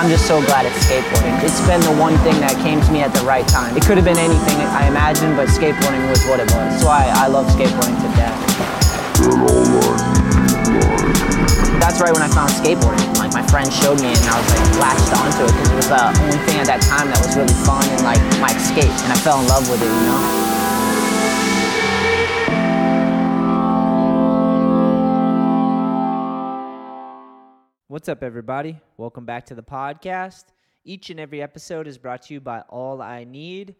I'm just so glad it's skateboarding. It's been the one thing that came to me at the right time. It could have been anything I imagined, but skateboarding was what it was. So I, I love skateboarding to death. That's right when I found skateboarding. Like my friend showed me and I was like latched onto it because it was the only thing at that time that was really fun and like my escape. And I fell in love with it, you know? What's up, everybody? Welcome back to the podcast. Each and every episode is brought to you by All I Need.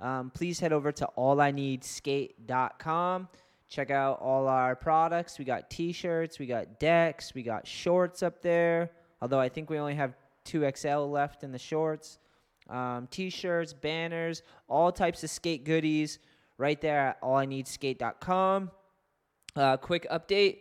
Um, please head over to allineedskate.com. Check out all our products. We got t shirts, we got decks, we got shorts up there. Although I think we only have 2XL left in the shorts. Um, t shirts, banners, all types of skate goodies right there at allineedskate.com. Uh, quick update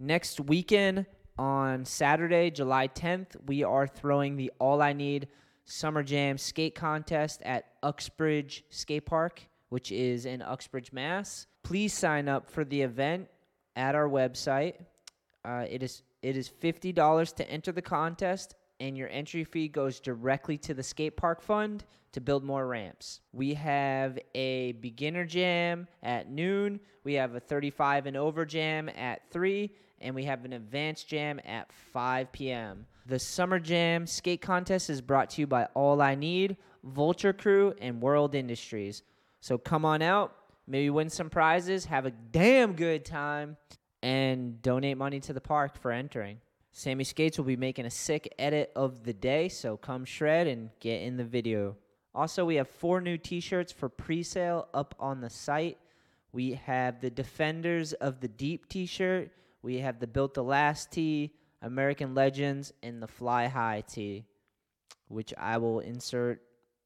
next weekend on Saturday, July 10th, we are throwing the All I Need Summer Jam skate contest at Uxbridge Skate Park, which is in Uxbridge, Mass. Please sign up for the event at our website. Uh, it is it is fifty dollars to enter the contest, and your entry fee goes directly to the skate park fund to build more ramps. We have a beginner jam at noon. We have a 35 and over jam at 3 and we have an advanced jam at 5 p.m. The Summer Jam Skate Contest is brought to you by All I Need, Vulture Crew, and World Industries. So come on out, maybe win some prizes, have a damn good time, and donate money to the park for entering. Sammy Skates will be making a sick edit of the day, so come shred and get in the video. Also, we have four new t shirts for pre sale up on the site. We have the Defenders of the Deep t shirt we have the Built the Last tee, American Legends, and the Fly High tee, which I will insert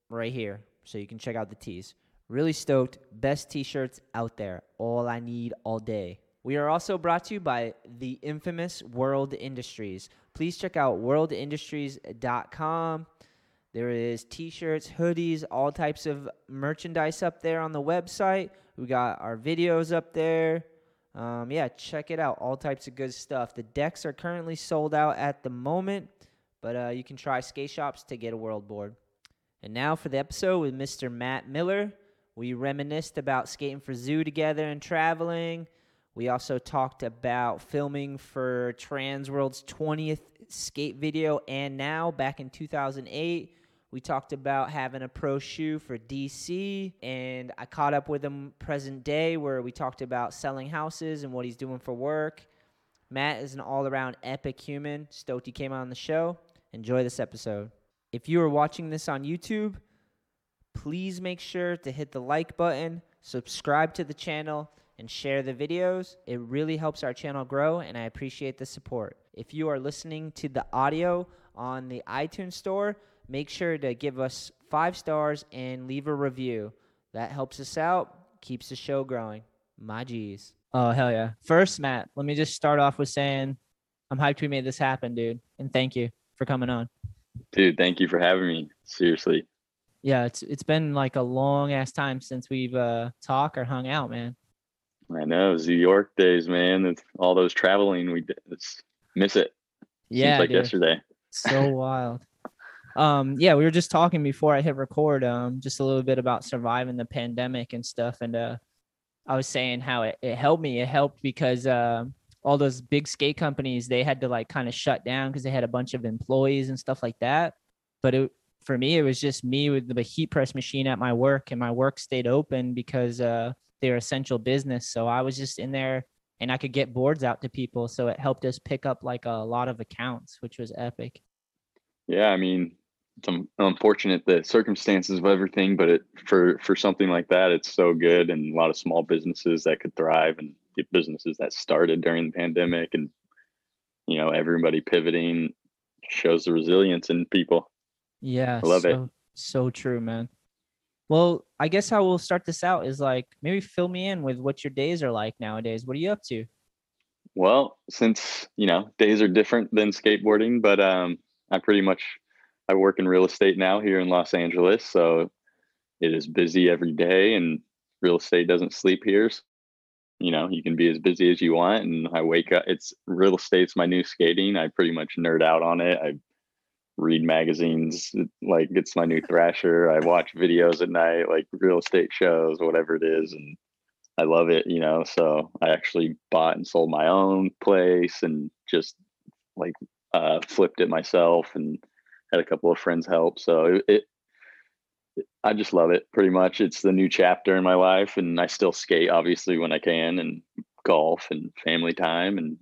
right here so you can check out the tees. Really stoked. Best t shirts out there. All I need all day. We are also brought to you by the infamous World Industries. Please check out worldindustries.com. There is t-shirts, hoodies, all types of merchandise up there on the website. We got our videos up there. Um, yeah, check it out. All types of good stuff. The decks are currently sold out at the moment, but uh, you can try skate shops to get a world board. And now for the episode with Mr. Matt Miller. We reminisced about skating for Zoo together and traveling. We also talked about filming for Transworld's 20th skate video and now back in 2008. We talked about having a pro shoe for DC, and I caught up with him present day where we talked about selling houses and what he's doing for work. Matt is an all around epic human. Stoked came on the show. Enjoy this episode. If you are watching this on YouTube, please make sure to hit the like button, subscribe to the channel, and share the videos. It really helps our channel grow, and I appreciate the support. If you are listening to the audio on the iTunes Store, make sure to give us five stars and leave a review. That helps us out, keeps the show growing. My G's. Oh, hell yeah. First, Matt, let me just start off with saying I'm hyped we made this happen, dude. And thank you for coming on. Dude, thank you for having me. Seriously. Yeah, it's it's been like a long ass time since we've uh talked or hung out, man. I know, New York days, man. It's all those traveling we did. It's, miss it. Yeah. Seems like dude. yesterday. So wild. Um, yeah, we were just talking before I hit record, um, just a little bit about surviving the pandemic and stuff. And uh, I was saying how it, it helped me. It helped because uh, all those big skate companies, they had to like kind of shut down because they had a bunch of employees and stuff like that. But it, for me, it was just me with the heat press machine at my work, and my work stayed open because uh, they're essential business. So I was just in there and I could get boards out to people. So it helped us pick up like a lot of accounts, which was epic. Yeah, I mean, it's unfortunate the circumstances of everything, but it for for something like that, it's so good, and a lot of small businesses that could thrive, and businesses that started during the pandemic, and you know everybody pivoting shows the resilience in people. Yeah, I love so, it. So true, man. Well, I guess how we'll start this out is like maybe fill me in with what your days are like nowadays. What are you up to? Well, since you know days are different than skateboarding, but um, I pretty much I work in real estate now here in Los Angeles, so it is busy every day, and real estate doesn't sleep here. So, you know, you can be as busy as you want, and I wake up. It's real estate's my new skating. I pretty much nerd out on it. I read magazines like it's my new thrasher i watch videos at night like real estate shows whatever it is and i love it you know so i actually bought and sold my own place and just like uh, flipped it myself and had a couple of friends help so it, it I just love it pretty much. It's the new chapter in my life, and I still skate obviously when I can, and golf and family time and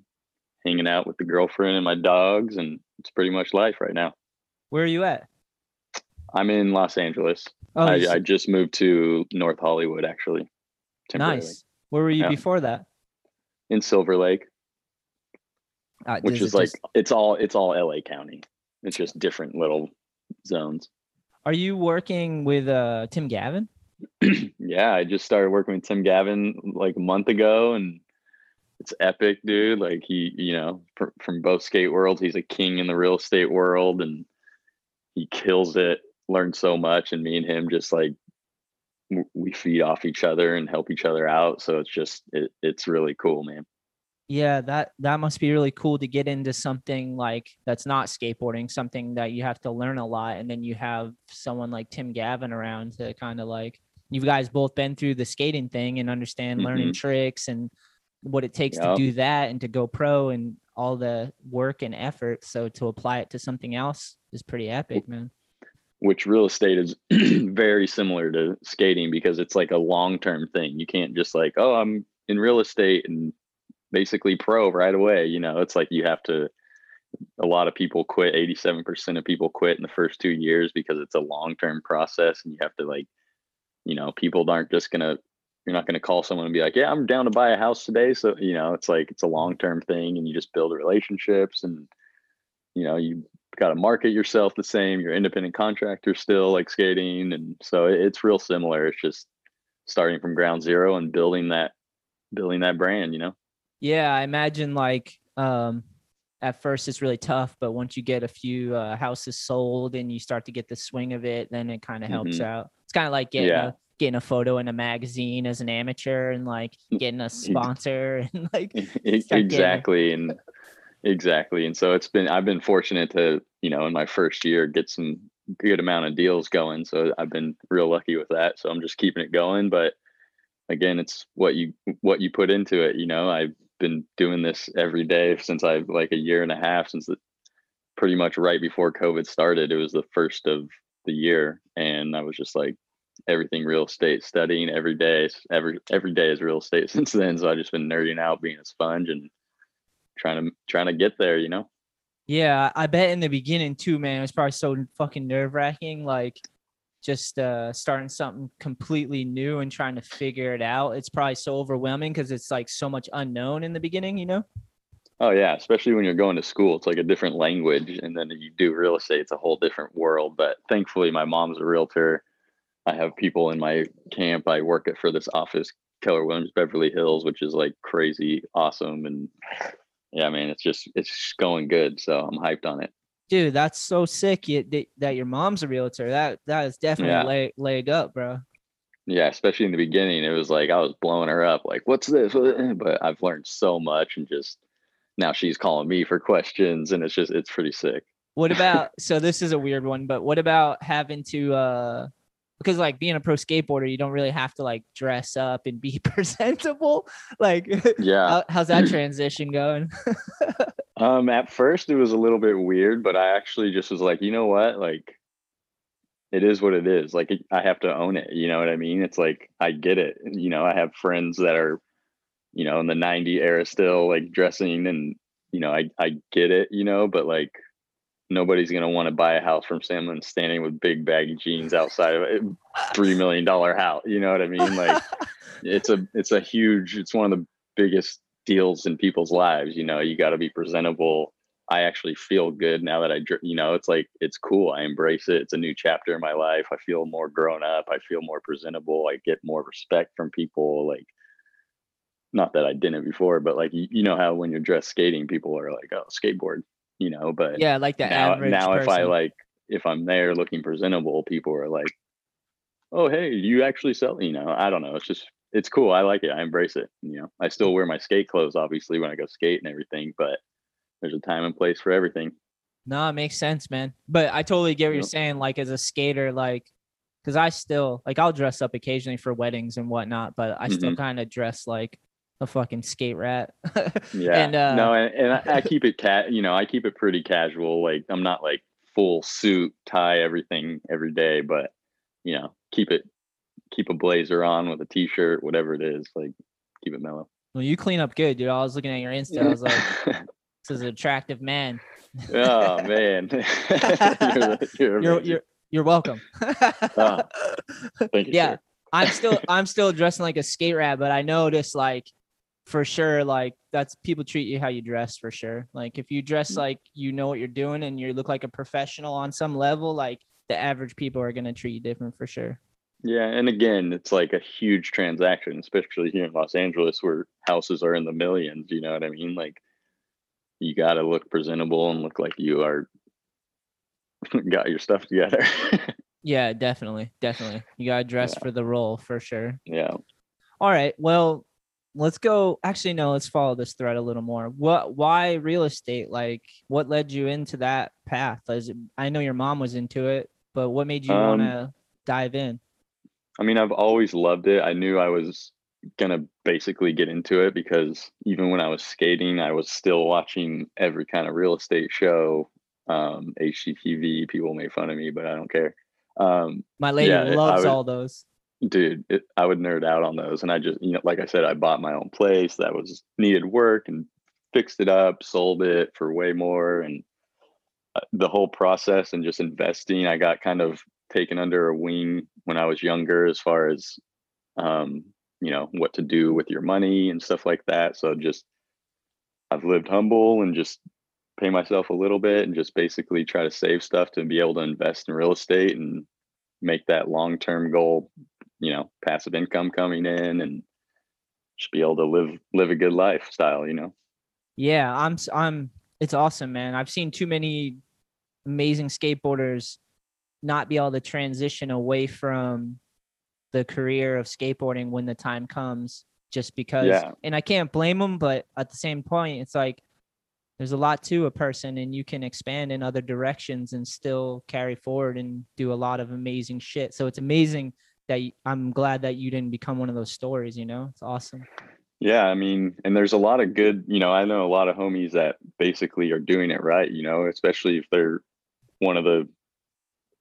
hanging out with the girlfriend and my dogs, and it's pretty much life right now. Where are you at? I'm in Los Angeles. Oh, I, I just moved to North Hollywood actually. nice. Where were you Yeah. before that? In Silver Lake, Uh, which is like just- it's all it's all LA County. It's just different little zones. are you working with uh Tim Gavin? yeah, I just started working with Tim Gavin like a month ago, and it's epic, dude. Like he, you know, fr- from both skate worlds, he's a king in the real estate world, and he kills it. Learned so much, and me and him just like we feed off each other and help each other out. So it's just it, it's really cool, man. Yeah, that that must be really cool to get into something like that's not skateboarding, something that you have to learn a lot, and then you have someone like Tim Gavin around to kind of like you guys both been through the skating thing and understand learning mm-hmm. tricks and what it takes to do that and to go pro and all the work and effort. So to apply it to something else is pretty epic, man. which real estate is very similar to skating because it's like a long-term thing. You can't just like, oh, I'm in real estate and basically pro right away. You know, it's like you have to a lot of people quit, 87% of people quit in the first 2 years because it's a long-term process and you have to like you know, people aren't just going to you're not going to call someone and be like, "Yeah, I'm down to buy a house today." So, you know, it's like it's a mm-hmm. long-term thing and you just build relationships and you know, you got to market yourself the same. You're independent contractor still, like skating, and so it's real similar. It's just starting from ground zero and building that, building that brand. You know, Yeah, I imagine like um at first it's really tough, but once you get a few uh, houses sold and you start to get the swing of it, then it kind of helps Mhm. out. It's kind of like getting Yeah. a getting a photo in a magazine as an amateur and like getting a sponsor and like exactly, and exactly, and so it's been. I've been fortunate to, you know, in my first year, get some good amount of deals going. So I've been real lucky with that. So I'm just keeping it going, but again, it's what you what you put into it. You know, I've been doing this every day since I've like a year and a half since the, pretty much right before COVID started. It was the first of the year, and I was just like everything real estate, studying every day. Every every day is real estate since then. So I've just been nerding out, being a sponge, and trying to trying to get there. You know. yeah, I bet in the beginning too, man, it was probably so fucking nerve wracking. Like just uh starting something completely new and trying to figure it out. It's probably so overwhelming because it's like so much unknown in the beginning, you know? Oh yeah, especially when you're going to school, it's like a different language, and then you do real estate, it's a whole different world. But thankfully, my mom's a realtor. I have people in my camp. I work at for this office, Keller Williams Beverly Hills, which is like crazy awesome, and yeah, man, it's just it's just going good. So I'm hyped on it. Dude, that's so sick you, that, that your mom's a realtor. That that is definitely Yeah. leg, leg up, bro. Yeah, especially in the beginning, it was like I was blowing her up, like, "What's this?" But I've learned so much, and just now she's calling me for questions, and it's just it's pretty sick. What about so this is a weird one, but what about having to uh because like being a pro skateboarder, you don't really have to like dress up and be presentable. Like Yeah. how, how's that transition going? Um, at first it was a little bit weird, but I actually just was like, you know what? Like, it is what it is. Like, it, I have to own it. You know what I mean? It's like I get it. You know, I have friends that are, you know, in the '90 era still like dressing, and you know, I I get it. You know, but like, nobody's gonna want to buy a house from someone standing with big baggy jeans outside of a three million dollar house. You know what I mean? Like, it's a it's a huge. It's one of the biggest deals in people's lives. You know, you got to be presentable. I actually feel good now that I, you know, it's like it's cool. I embrace it. It's a new chapter in my life. I feel more grown up. I feel more presentable. I get more respect from people. Like, not that I didn't before, but like you, you know how when you're dressed skating, people are like, "Oh, skateboard," you know. But yeah, like the now, average now if I like, if I'm there looking presentable, people are like, "Oh, hey, you actually sell?" You know, I don't know. It's just it's cool. I like it. I embrace it. You know, I still wear my skate clothes, obviously, when I go skate and everything, but there's a time and place for everything. No, it makes sense, man. But I totally get what you're saying. Like as a skater, like, because I still like I'll dress up occasionally for weddings and whatnot, but I still Mhm. kind of dress like a fucking skate rat. Yeah. And, uh, no, and, and I, I keep it cat. You know, I keep it pretty casual. Like I'm not like full suit, tie, everything every day, but you know, keep it keep a blazer on with a t-shirt, whatever it is. Like keep it mellow. well, you clean up good, dude. I was looking at your Insta. I was like, this is an attractive man. oh man, you're, you're, You're you're welcome. Thank you. yeah. I'm still I'm still dressing like a skate rat, but I noticed like for sure like that's people treat you how you dress for sure. Like if you dress Mm. like you know what you're doing and you look like a professional on some level, like the average people are gonna treat you different for sure. Yeah, and again, it's like a huge transaction, especially here in Los Angeles where houses are in the millions, you know what I mean? Like you got to look presentable and look like you are got your stuff together. Yeah, definitely, definitely. You gotta dress Yeah. for the role for sure. yeah. All right, well, let's go. Actually, no, let's follow this thread a little more. What? Why real estate? Like, what led you into that path? Is it, I know your mom was into it, but what made you want Um, to dive in? I mean, I've always loved it. I knew I was going to basically get into it because even when I was skating, I was still watching every kind of real estate show, um, HGTV. People make fun of me, but I don't care. Um, My lady yeah, loves would- all those. dude it, i would nerd out on those and i just you know like i said i bought my own place that was needed work and fixed it up sold it for way more and uh, the whole process and just investing i got kind of taken under a wing when i was younger as far as um you know what to do with your money and stuff like that so just i've lived humble and just pay myself a little bit and just basically try to save stuff to be able to invest in real estate and make that long-term goal you know passive income coming in and just be able to live live a good lifestyle you know Yeah, I'm. I'm It's awesome, man. I've seen too many amazing skateboarders not be able to transition away from the career of skateboarding when the time comes, just because. Yeah. And I can't blame them, but at the same point, it's like there's a lot to a person, and you can expand in other directions and still carry forward and do a lot of amazing shit. So it's amazing that I'm glad that you didn't become one of those stories. You know, it's awesome. yeah i mean and there's a lot of good you know i know a lot of homies that basically are doing it right you know especially if they're one of the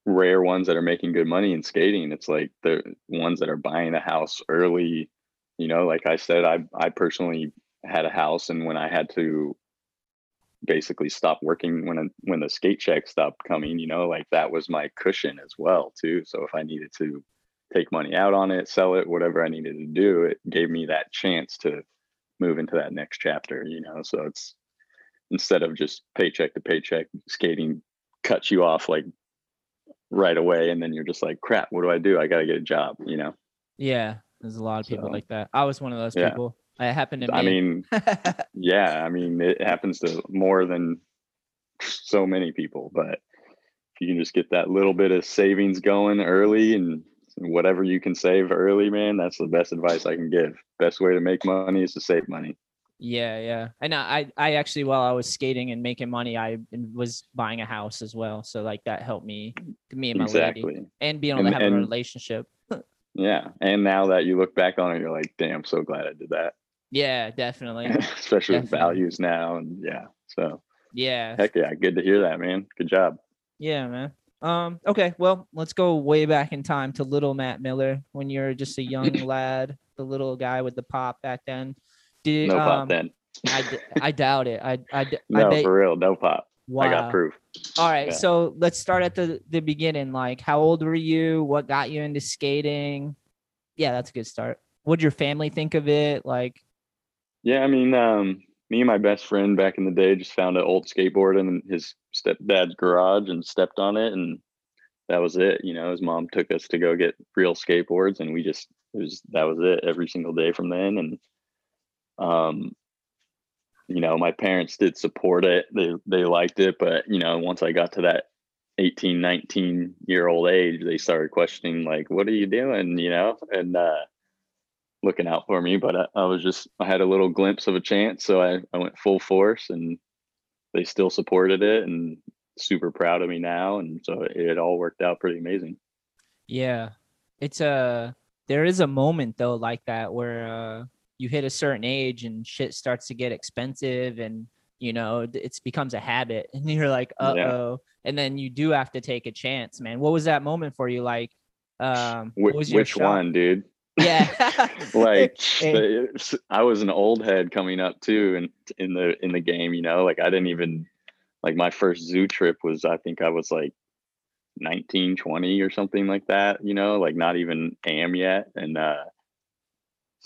rare ones that are making good money in skating it's like the ones that are buying a house early you know like i said i i personally had a house and when i had to basically stop working when when the skate check stopped coming you know like that was my cushion as well too. So if i needed to take money out on it sell it whatever i needed to do it gave me that chance to move into that next chapter you know? So it's instead of just paycheck to paycheck skating cuts you off like right away and then you're just like crap what do i do i gotta get a job you know Yeah, there's a lot of people So- like that. I was one of those Yeah. people. It happened to me. i mean yeah i mean it happens to more than so many people but if you can just get that little bit of savings going early and whatever you can save early man that's the best advice i can give best way to make money is to save money yeah, yeah. And I, I actually, while I was skating and making money, I was buying a house as well. So like that helped me, me and my lady, and being able And- to have a relationship. yeah and now that you look back on it you're like damn so glad i did that Yeah, definitely. especially with values now and yeah so Yeah, heck yeah good to hear that man good job yeah, man. Um. Okay. Well, let's go way back in time to little Matt Miller when you're just a young lad, the little guy with the pop back then. No um, pop then I doubt it. I I no bet- for real no pop wow. i got proof All right, Yeah. so let's start at the the beginning. Like, how old were you? What got you into skating? Yeah, that's a good start. What'd your family think of it? Like, Yeah, I mean, um, me and my best friend back in the day just found an old skateboard in his stepdad's garage and stepped on it, and that was it. You know, his mom took us to go get real skateboards, and we just it was that was it every single day from then. And um, you know, my parents did support it; they they liked it, but you know, once I got to that 18, 19 year old age, they started questioning like, "What are you doing?" You know, and uh, looking out for me, but I, I was just I had a little glimpse of a chance, so I, I went full force and they still supported it and super proud of me now, and so it, it all worked out pretty amazing. Yeah. It's a there is a moment though like that where uh you hit a certain age and shit starts to get expensive and you know it becomes a habit and you're like uh-oh and then you do have to take a chance man what was that moment for you like um Wh- what was your which shot? one, dude? yeah like the- I was an old head coming up too in in the in the game, you know, like I didn't even like my first zoo trip was I think I was like 19, 20 or something like that, you know, like not even am yet. And uh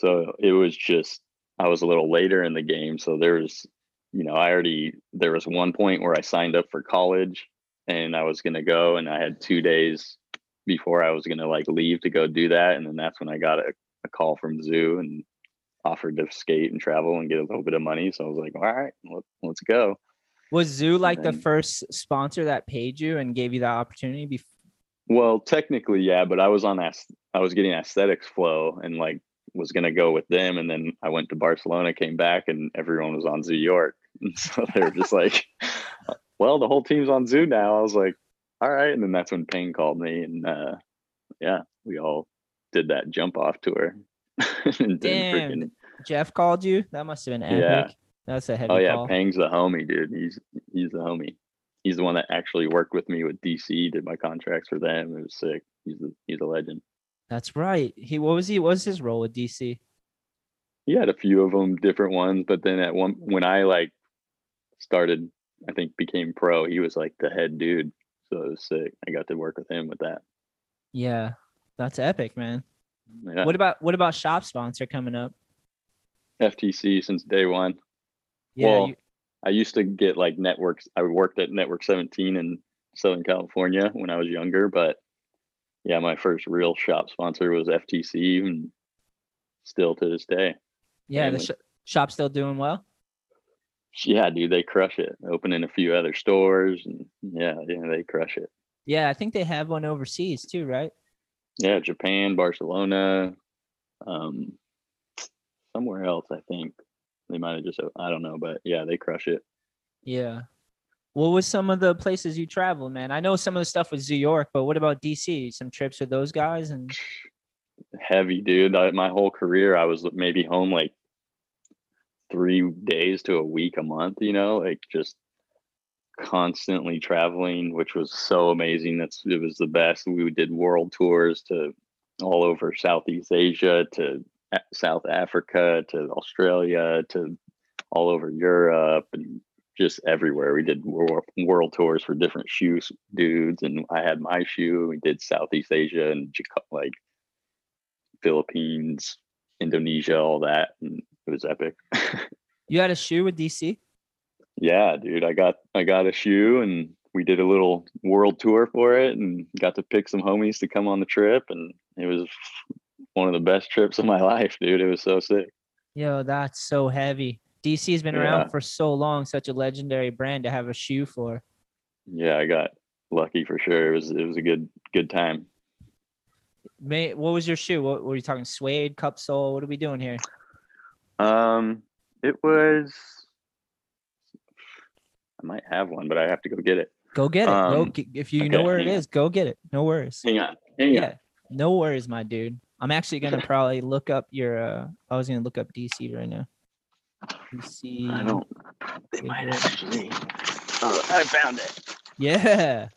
so it was just I was a little later in the game. So there was, you know, I already there was one point where I signed up for college and I was gonna go and I had two days before I was gonna like leave to go do that. And then that's when I got a, a call from Zoo and offered to skate and travel and get a little bit of money. So I was like, all right, let, let's go. was zoo like the first sponsor that paid you and gave you that opportunity bef- Well, technically, yeah, but I was on that. I was getting aesthetics flow and like was gonna go with them, and then I went to Barcelona, came back, and everyone was on Zoo York, and so they were just like, "Well, the whole team's on Zoo now." I was like, "All right," and then that's when Payne called me, and uh, yeah, we all did that jump off tour. and Damn. freaking- jeff called you that must have been epic Yeah. that's a heavy oh yeah, call. Pang's the homie, dude. He's he's the homie. He's the one that actually worked with me with DC, did my contracts for them. It was sick. He's the, he's a legend. That's right. He what was he what was his role with dc he had a few of them different ones but then at one when i like started i think became pro he was like the head dude. So it was sick. I got to work with him with that. Yeah. That's epic man. Yeah. What about what about shop sponsor coming up? ftc since day one. Yeah, Well, you, i used to get like networks i worked at network 17 in southern california when i was younger but yeah my first real shop sponsor was ftc and still to this day yeah, the family. sh- shop's still doing well. yeah dude they crush it opening a few other stores and yeah yeah they crush it Yeah, I think they have one overseas too, right? Yeah, Japan, Barcelona, um, somewhere else. I think they might have just. I don't know, but yeah, they crush it. Yeah. What was some of the places you traveled, man? I know some of the stuff was New York, but what about DC? Some trips with those guys and Heavy, dude. I, my whole career, I was maybe home like three days to a week a month. You know, like just constantly traveling, which was so amazing. That's it was the best. We did world tours to all over Southeast Asia, to South Africa, to Australia, to all over Europe, and just everywhere. We did world, world tours for different shoe dudes, and I had my shoe. We did Southeast Asia and like Philippines, Indonesia, all that, and it was epic. you had a shoe with DC? Yeah, dude, I got I got a shoe and we did a little world tour for it and got to pick some homies to come on the trip and it was one of the best trips of my life, dude. It was so sick. Yo, that's so heavy. DC's been Yeah. around for so long, such a legendary brand to have a shoe for. Yeah, I got lucky for sure. It was it was a good good time. May, what was your shoe? What were you talking? Suede, cup sole? What are we doing here? Um it was I might have one, but I have to go get it. Go get it. go Um, g- if you know where it on. is, go get it. No worries. Hang on. Hang Yeah, no worries, my dude. I'm actually gonna probably look up your. uh I was gonna look up DC right now. DC. I don't they might actually Oh, I found it. Yeah.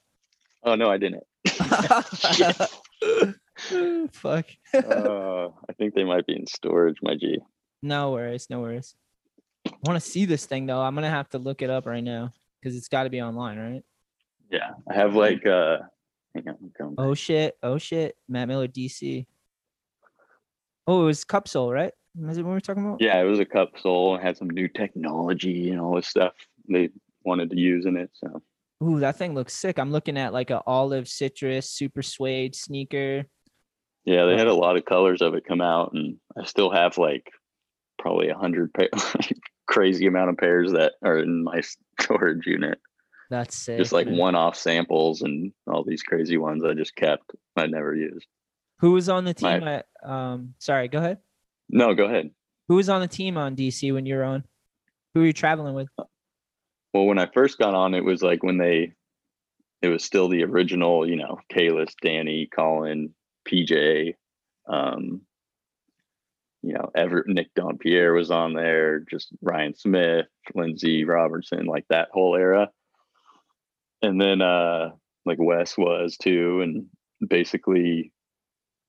Oh no, I didn't. Fuck. uh, I think they might be in storage, my G. No worries. No worries. I want to see this thing though. I'm gonna have to look it up right now because it's got to be online, right? Yeah, I have like uh, hang on. Oh shit. Oh shit. Matt Miller, DC. Oh, it was cup sole, right? Is it what we're talking about? Yeah, it was a cup sole. Had some new technology and all this stuff they wanted to use in it. So Ooh, that thing looks sick. I'm looking at like a olive citrus super suede sneaker. yeah, they had a lot of colors of it come out, and I still have like probably a hundred pair, crazy amount of pairs that are in my storage unit. That's sick. Just like man. one-off samples and all these crazy ones I just kept. I never used. Who was on the My- team at um sorry, go ahead. No, go ahead. Who was on the team on DC when you were on? Who were you traveling with? Well, when I first got on, it was like when they it was still the original, you know, Kalis, Danny, Colin, PJ, um, you know, Ever Nick Dompierre was on there, just Ryan Smith, Lindsey Robertson, like that whole era. And then uh like Wes was too, and basically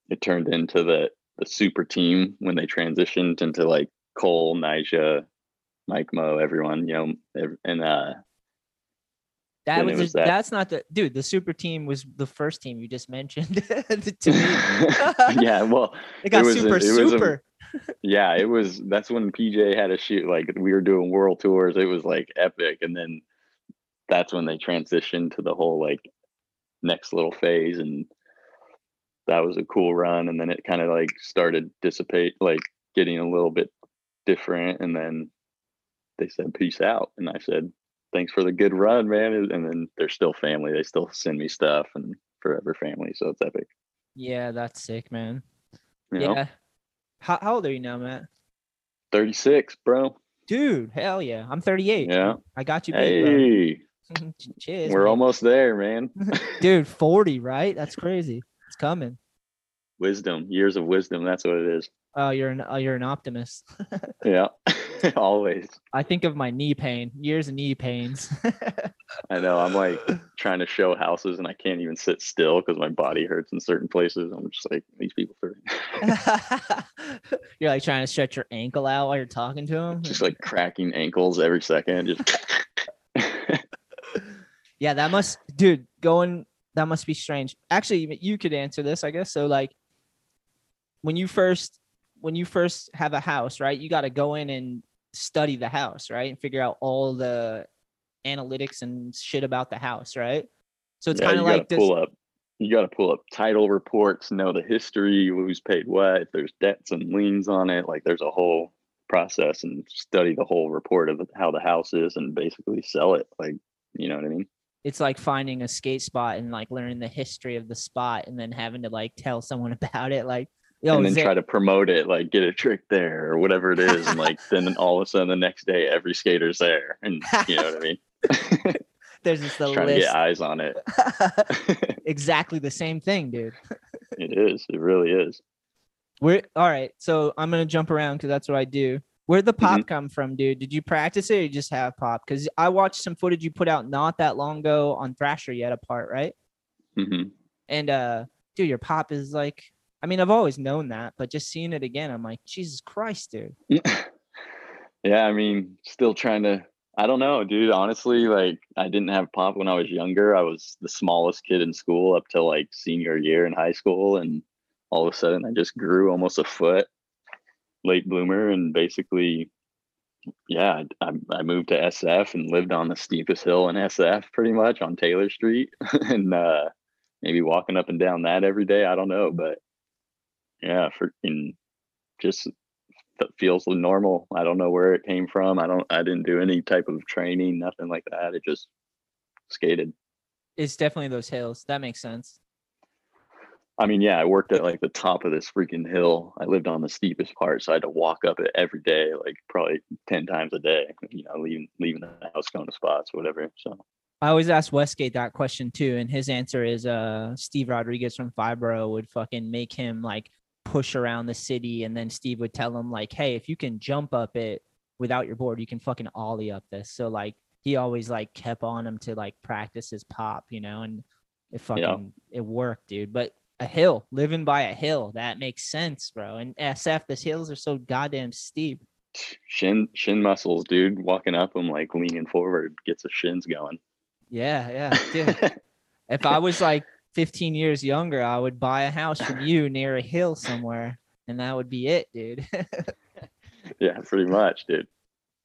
it turned into the the super team when they transitioned into like Cole, Nyjah, Mike Mo, everyone, you know, and uh that was, was that- that's not the dude. The super team was the first team you just mentioned to me. yeah, well, It got a- super it was a- super. yeah, it was that's when PJ had a shoot like we were doing world tours. It was like epic. And then that's when they transitioned to the whole like next little phase and that was a cool run. And then it kind of like started dissipate, like getting a little bit different. And then they said peace out. And I said, Thanks for the good run, man. And then they're still family. They still send me stuff and forever family. So it's epic. yeah, that's sick, man. You know? yeah. How, how old are you now, Matt? 36, bro. Dude, hell yeah. I'm 38. Yeah. I got you big. Hey, Cheers. we're man. almost there, man. dude 40 right that's crazy it's coming wisdom, years of wisdom. That's what it is. oh you're an oh, you're an optimist Yeah, always. i think of my knee pain years of knee pains I know. I'm like trying to show houses and I can't even sit still because my body hurts in certain places. I'm just like, these people you're like trying to stretch your ankle out while you're talking to them. just like cracking ankles every second. Just yeah that must dude going that must be strange actually you could answer this i guess so like when you first when you first have a house right you got to go in and study the house right and figure out all the analytics and shit about the house right so it's yeah, kind of like this pull up. You got to pull up title reports, know the history, who's paid what, if there's debts and liens on it. Like there's a whole process and study the whole report of how the house is and basically sell it. Like, you know what I mean? It's like finding a skate spot and like learning the history of the spot and then having to like tell someone about it like yo and then try to promote it, like get a trick there or whatever it is, and like then all of a sudden the next day every skater's there, and you know what I mean? there's just the trying to get eyes on it. exactly the same thing dude it is. It really is. We're all right, so I'm gonna jump around because that's what I do. Where'd the pop Mm-hmm. come from, dude? Did you practice it or you just have pop? Because I watched some footage you put out not that long ago on Thrasher yet apart, right? hmm And uh dude, your pop is like I mean, I've always known that, but just seeing it again, I'm like, Jesus Christ, dude. yeah, I mean, still trying to. I don't know, dude. Honestly, like I didn't have pop when I was younger. I was the smallest kid in school up till like senior year in high school, and all of a sudden I just grew almost a foot. Late bloomer, and basically, yeah, I, I moved to SF and lived on the steepest hill in SF, pretty much on Taylor Street, and uh, maybe walking up and down that every day. I don't know, but yeah, for in just feels normal. I don't know where it came from. I don't I didn't do any type of training, nothing like that. It just skated. It's definitely those hills. That makes sense. I mean, yeah, I worked at like the top of this freaking hill. I lived on the steepest part, so I had to walk up it every day, like probably 10 times a day, you know, leaving leaving the house, going to spots, whatever. So I always ask Westgate that question too, and his answer is uh Steve Rodriguez from 5Boro would fucking make him like push around the city, and then Steve would tell him like, "Hey, if you can jump up it without your board, you can fucking ollie up this." So like he always like kept on him to like practice his pop, you know, and it fucking it worked, dude. But a hill, living by a hill, that makes sense, bro. And SF, the hills are so goddamn steep. shin shin muscles, dude, walking up them like leaning forward gets the shins going. Yeah, yeah, dude. if I was like 15 years younger, I would buy a house from you near a hill somewhere, and that would be it, dude. yeah, pretty much, dude.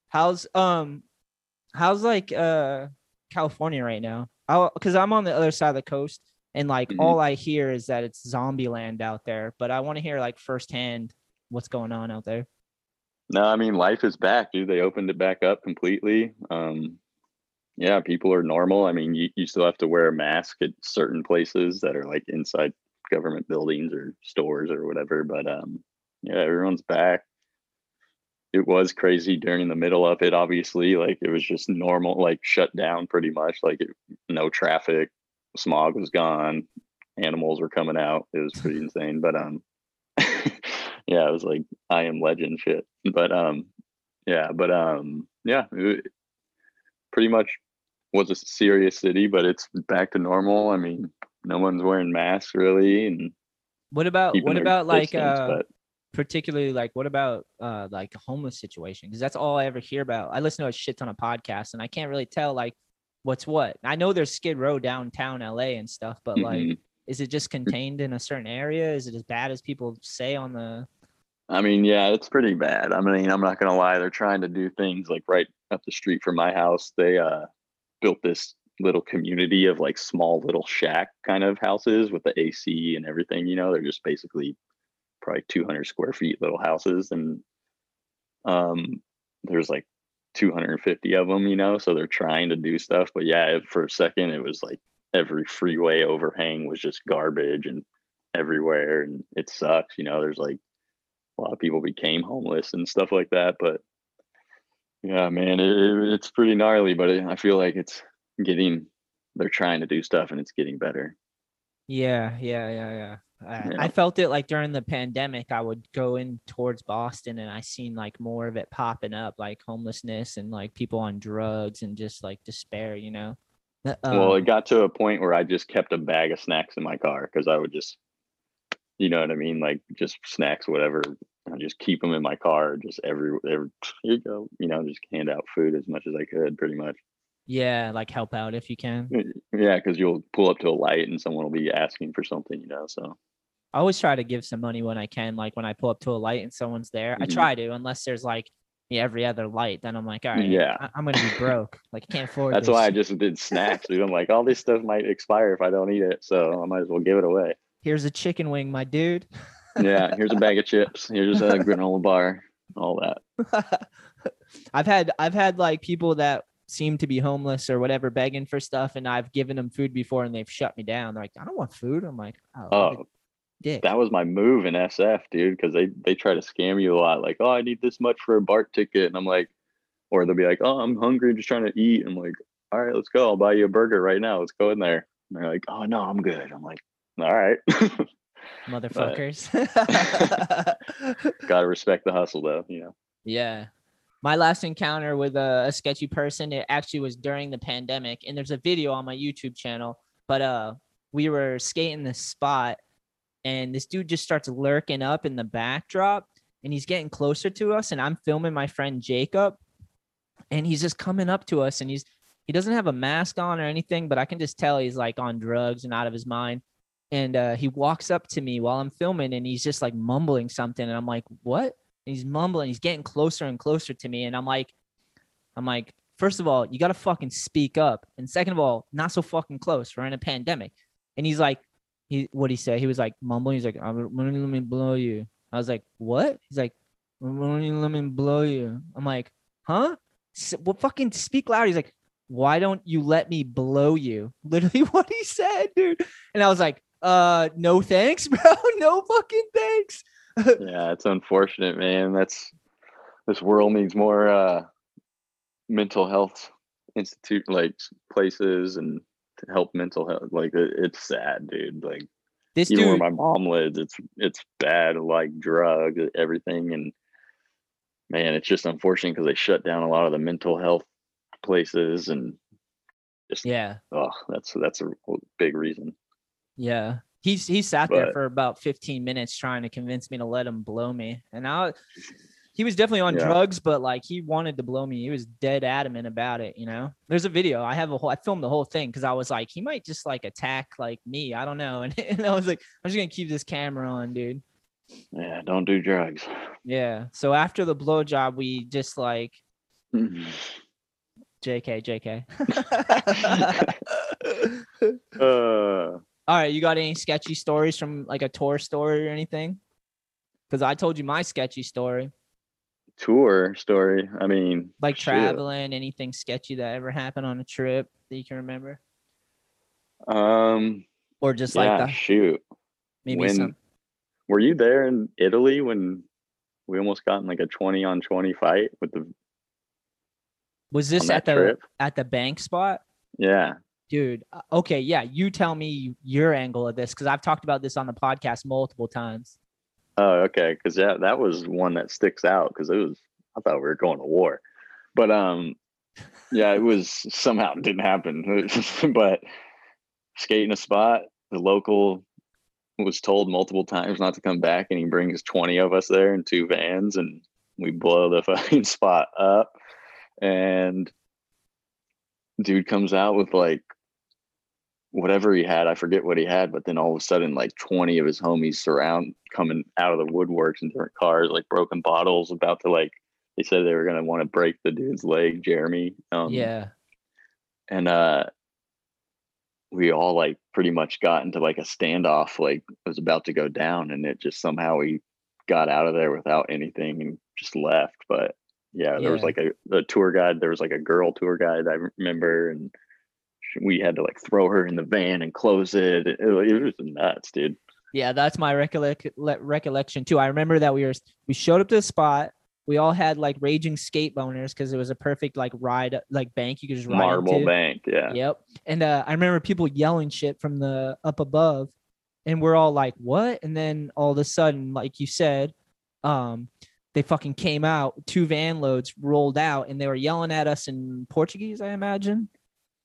how's um, how's like uh California right now? Oh Because I'm on the other side of the coast, and like Mhm. all I hear is that it's zombie land out there. But I want to hear like firsthand what's going on out there. No, I mean life is back, dude. They opened it back up completely. Um, yeah, people are normal. I mean, you, you still have to wear a mask at certain places that are like inside government buildings or stores or whatever. But um, yeah, everyone's back. It was crazy during the middle of it. Obviously, like it was just normal, like shut down pretty much. Like it, no traffic, smog was gone, animals were coming out. It was pretty insane. But um, yeah, it was like I am legend shit. But um, yeah, but um, yeah, it pretty much was a serious city, but it's back to normal. I mean, no one's wearing masks really, and What about what about like distance, uh but particularly like what about uh like a homeless situation because that's all i ever hear about i listen to a shit ton of podcasts and i can't really tell like what's what i know there's skid row downtown la and stuff but like mhm. is it just contained in a certain area is it as bad as people say on the I mean, yeah, it's pretty bad. I mean, I'm not gonna lie. They're trying to do things like right up the street from my house. They uh built this little community of like small little shack kind of houses with the AC and everything. You know, they're just basically probably 200 square feet little houses, and um, there's like 250 of them. You know, so they're trying to do stuff. But yeah, for a second, it was like every freeway overhang was just garbage and everywhere, and it sucks. You know, there's like a lot of people became homeless and stuff like that. But yeah, man, it, it- it's pretty gnarly. But it, I feel like it's getting. They're trying to do stuff, and it's getting better. yeah yeah yeah yeah I, Yeah. I felt it like during the pandemic i would go in towards boston and i seen like more of it popping up like homelessness and like people on drugs and just like despair you know Uh, well, um, it got to a point where I just kept a bag of snacks in my car because I would just, you know what I mean, like just snacks, whatever. I just keep them in my car, just every, every you go, you know, just hand out food as much as I could, pretty much. yeah like help out if you can Yeah, because you'll pull up to a light and someone will be asking for something, you know. So I always try to give some money when I can. Like when I pull up to a light and someone's there, I Mhm. try to, unless there's like yeah, every other light. Then I'm like, all right, Yeah. I- I'm gonna be broke. Like I can't afford. that's this. why I just did snacks, dude. I'm like, all this stuff might expire if I don't eat it, so I might as well give it away. Here's a chicken wing, my dude. Yeah, here's a bag of chips. Here's a granola bar, all that. I've had I've had like people that seem to be homeless or whatever begging for stuff, and I've given them food before, and they've shut me down. They're like, I don't want food. I'm like, oh, Oh, dick. that was my move in SF, dude, because they they try to scam you a lot. Like, oh, I need this much for a BART ticket, and I'm like, or they'll be like, oh, I'm hungry, just trying to eat. I'm like, all right, let's go. I'll buy you a burger right now. Let's go in there. And they're like, oh no, I'm good. I'm like, all right. Motherfuckers. Gotta respect the hustle, though. You know. Yeah. My last encounter with a, a sketchy person, it actually was during the pandemic, and there's a video on my YouTube channel. But uh, we were skating this spot, and this dude just starts lurking up in the backdrop, and he's getting closer to us, and I'm filming my friend Jacob, and he's just coming up to us, and he's he doesn't have a mask on or anything, but I can just tell he's like on drugs and out of his mind. And uh, he walks up to me while I'm filming, and he's just like mumbling something, and I'm like, "What?" and he's mumbling he's getting closer and closer to me and i'm like i'm like first of all you gotta fucking speak up and second of all not so fucking close we're in a pandemic and he's like he what he say? He was like mumbling. He's like i'm gonna let me blow you. I was like what? He's like "I'm gonna let me blow you. I'm like huh? Well fucking speak loud he's like why don't you let me blow you? Literally what he said dude. And i was like uh no thanks bro. No fucking thanks. Yeah, it's unfortunate, man. That's this world needs more uh mental health institute like places and to help mental health. Like it, it's sad, dude. Like this even dude where my mom lives, it's it's bad. Like drugs, everything, and man, it's just unfortunate because they shut down a lot of the mental health places, and just yeah oh, that's that's a big reason. Yeah. He's he sat there for about 15 minutes trying to convince me to let him blow me. And I he was definitely on Yeah. drugs, but like he wanted to blow me. He was dead adamant about it, you know. There's a video. I have a whole I filmed the whole thing because I was like, he might just like attack like me. I don't know. And, and I was like, I'm just gonna keep this camera on, dude. Yeah, don't do drugs. Yeah. So after the blowjob, we just like JK, JK. uh, All right, you got any sketchy stories from like a tour story or anything? Because I told you my sketchy story. Tour story. I mean, like shit. traveling, anything sketchy that ever happened on a trip that you can remember, Um, or just yeah, like the shoot. maybe when some. were you there in Italy when we almost got in like a twenty on twenty fight with the Was this at the trip? at the bank spot? Yeah, dude. uh, Okay, yeah, you tell me your angle of this because I've talked about this on the podcast multiple times. Oh, okay. Because yeah, that was one that sticks out because it was. I thought we were going to war, but um, yeah, it was somehow didn't happen. but skating a spot, the local was told multiple times not to come back, and he brings twenty of us there in two vans, and we blow the fucking spot up, and dude comes out with like whatever he had, I forget what he had, but then all of a sudden, like 20 of his homies surround coming out of the woodworks in different cars, like broken bottles, about to like they said they were gonna want to break the dude's leg, Jeremy. Um, yeah, and uh we all like pretty much got into like a standoff, like it was about to go down, and it just somehow we got out of there without anything and just left. But yeah, there was like a, a tour guide. There was like a girl tour guide I remember, and we had to like throw her in the van and close it. It, it was nuts, dude. yeah, that's my recollect recollection too. I remember that we were we showed up to the spot. We all had like raging skate boners because it was a perfect like ride like bank you could just ride Marble into. Bank, yeah. Yep. And uh, I remember people yelling shit from the up above, and we're all like, "What?" And then all of a sudden, like you said, um, they fucking came out. Two van loads rolled out, and they were yelling at us in Portuguese, I imagine,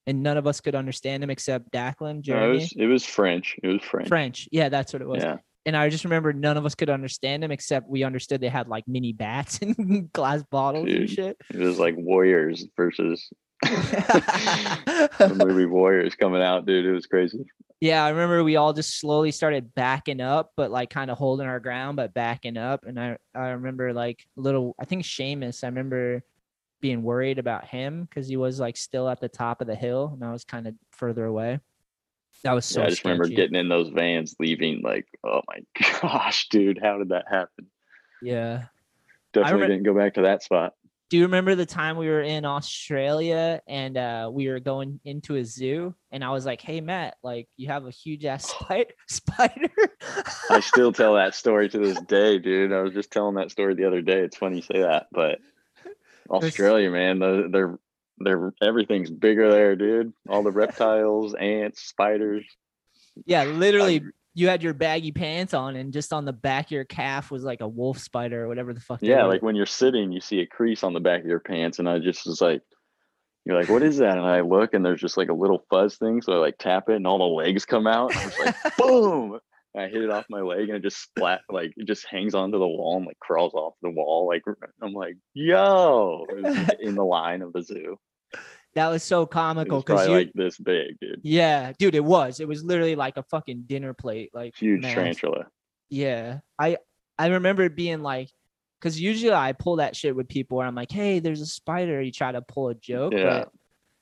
and none of us could understand them except Declan, No, it was it was French. It was French. French. Yeah, that's what it was. Yeah. And I just remember none of us could understand them except we understood they had like mini bats and glass bottles and shit. It was like Warriors versus the movie Warriors coming out, dude. It was crazy. Yeah, I remember we all just slowly started backing up, but like kind of holding our ground, but backing up. And I, I remember like little, I think Seamus, I remember being worried about him because he was like still at the top of the hill and I was kind of further away. That was so yeah, I just remember getting in those vans, leaving. Like, oh my gosh, dude, how did that happen? Yeah. Definitely didn't go back to that spot. Do you remember the time we were in Australia and uh, we were going into a zoo and I was like, "Hey Matt, like you have a huge ass spider spider." I still tell that story to this day, dude. I was just telling that story the other day. It's funny you say that, but Australia, man, the- they're they're everything's bigger there, dude. All the reptiles, ants, spiders. yeah, literally, you had your baggy pants on, and just on the back of your calf was like a wolf spider or whatever the fuck. Yeah, like when you're sitting, you see a crease on the back of your pants, and I just was like, "You're like, what is that?" And I look, and there's just like a little fuzz thing, so I like tap it, and all the legs come out. And I was like, "Boom!" And I hit it off my leg, and it just splat, like it just hangs onto the wall and like crawls off the wall. Like I'm like, "Yo!" It was just in the line of the zoo. that was so comical because you, like this big, dude. yeah, dude, it was. It was literally like a fucking dinner plate, like Huge mass. tarantula. Yeah, I I remember it being like, because usually I pull that shit with people where I'm like, "Hey, there's a spider." You try to pull a joke, Yeah. but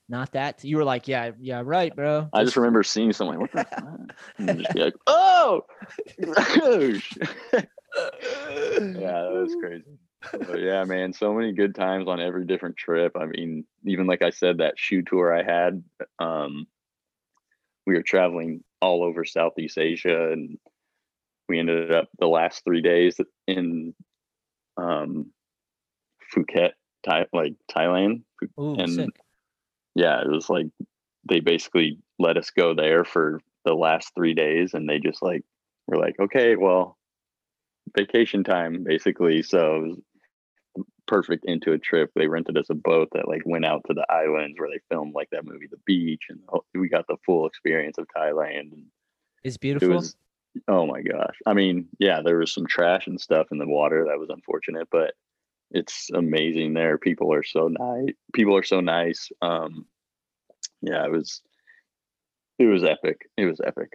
not that. You were like, "Yeah, yeah, right, bro." I just remember seeing someone "What the?" fuck?" And just be like, "Oh!" yeah, that was crazy. But yeah, man, so many good times on every different trip. I mean, even like I said, that shoe tour I had, um, we were traveling all over Southeast Asia, and we ended up the last three days in um, Phuket, Thai, like Thailand. Ooh, and sick. Yeah, it was like they basically let us go there for the last three days, and they just like were like, okay, well, vacation time basically. So it was perfect into a trip. They rented us a boat that like went out to the islands where they filmed like that movie, The Beach, and we got the full experience of Thailand. And It's it beautiful. was, oh my gosh. I mean, yeah, there was some trash and stuff in the water that was unfortunate, but it's amazing there. People are so nice. People are so nice. Um, yeah, it was, it was epic. It was epic.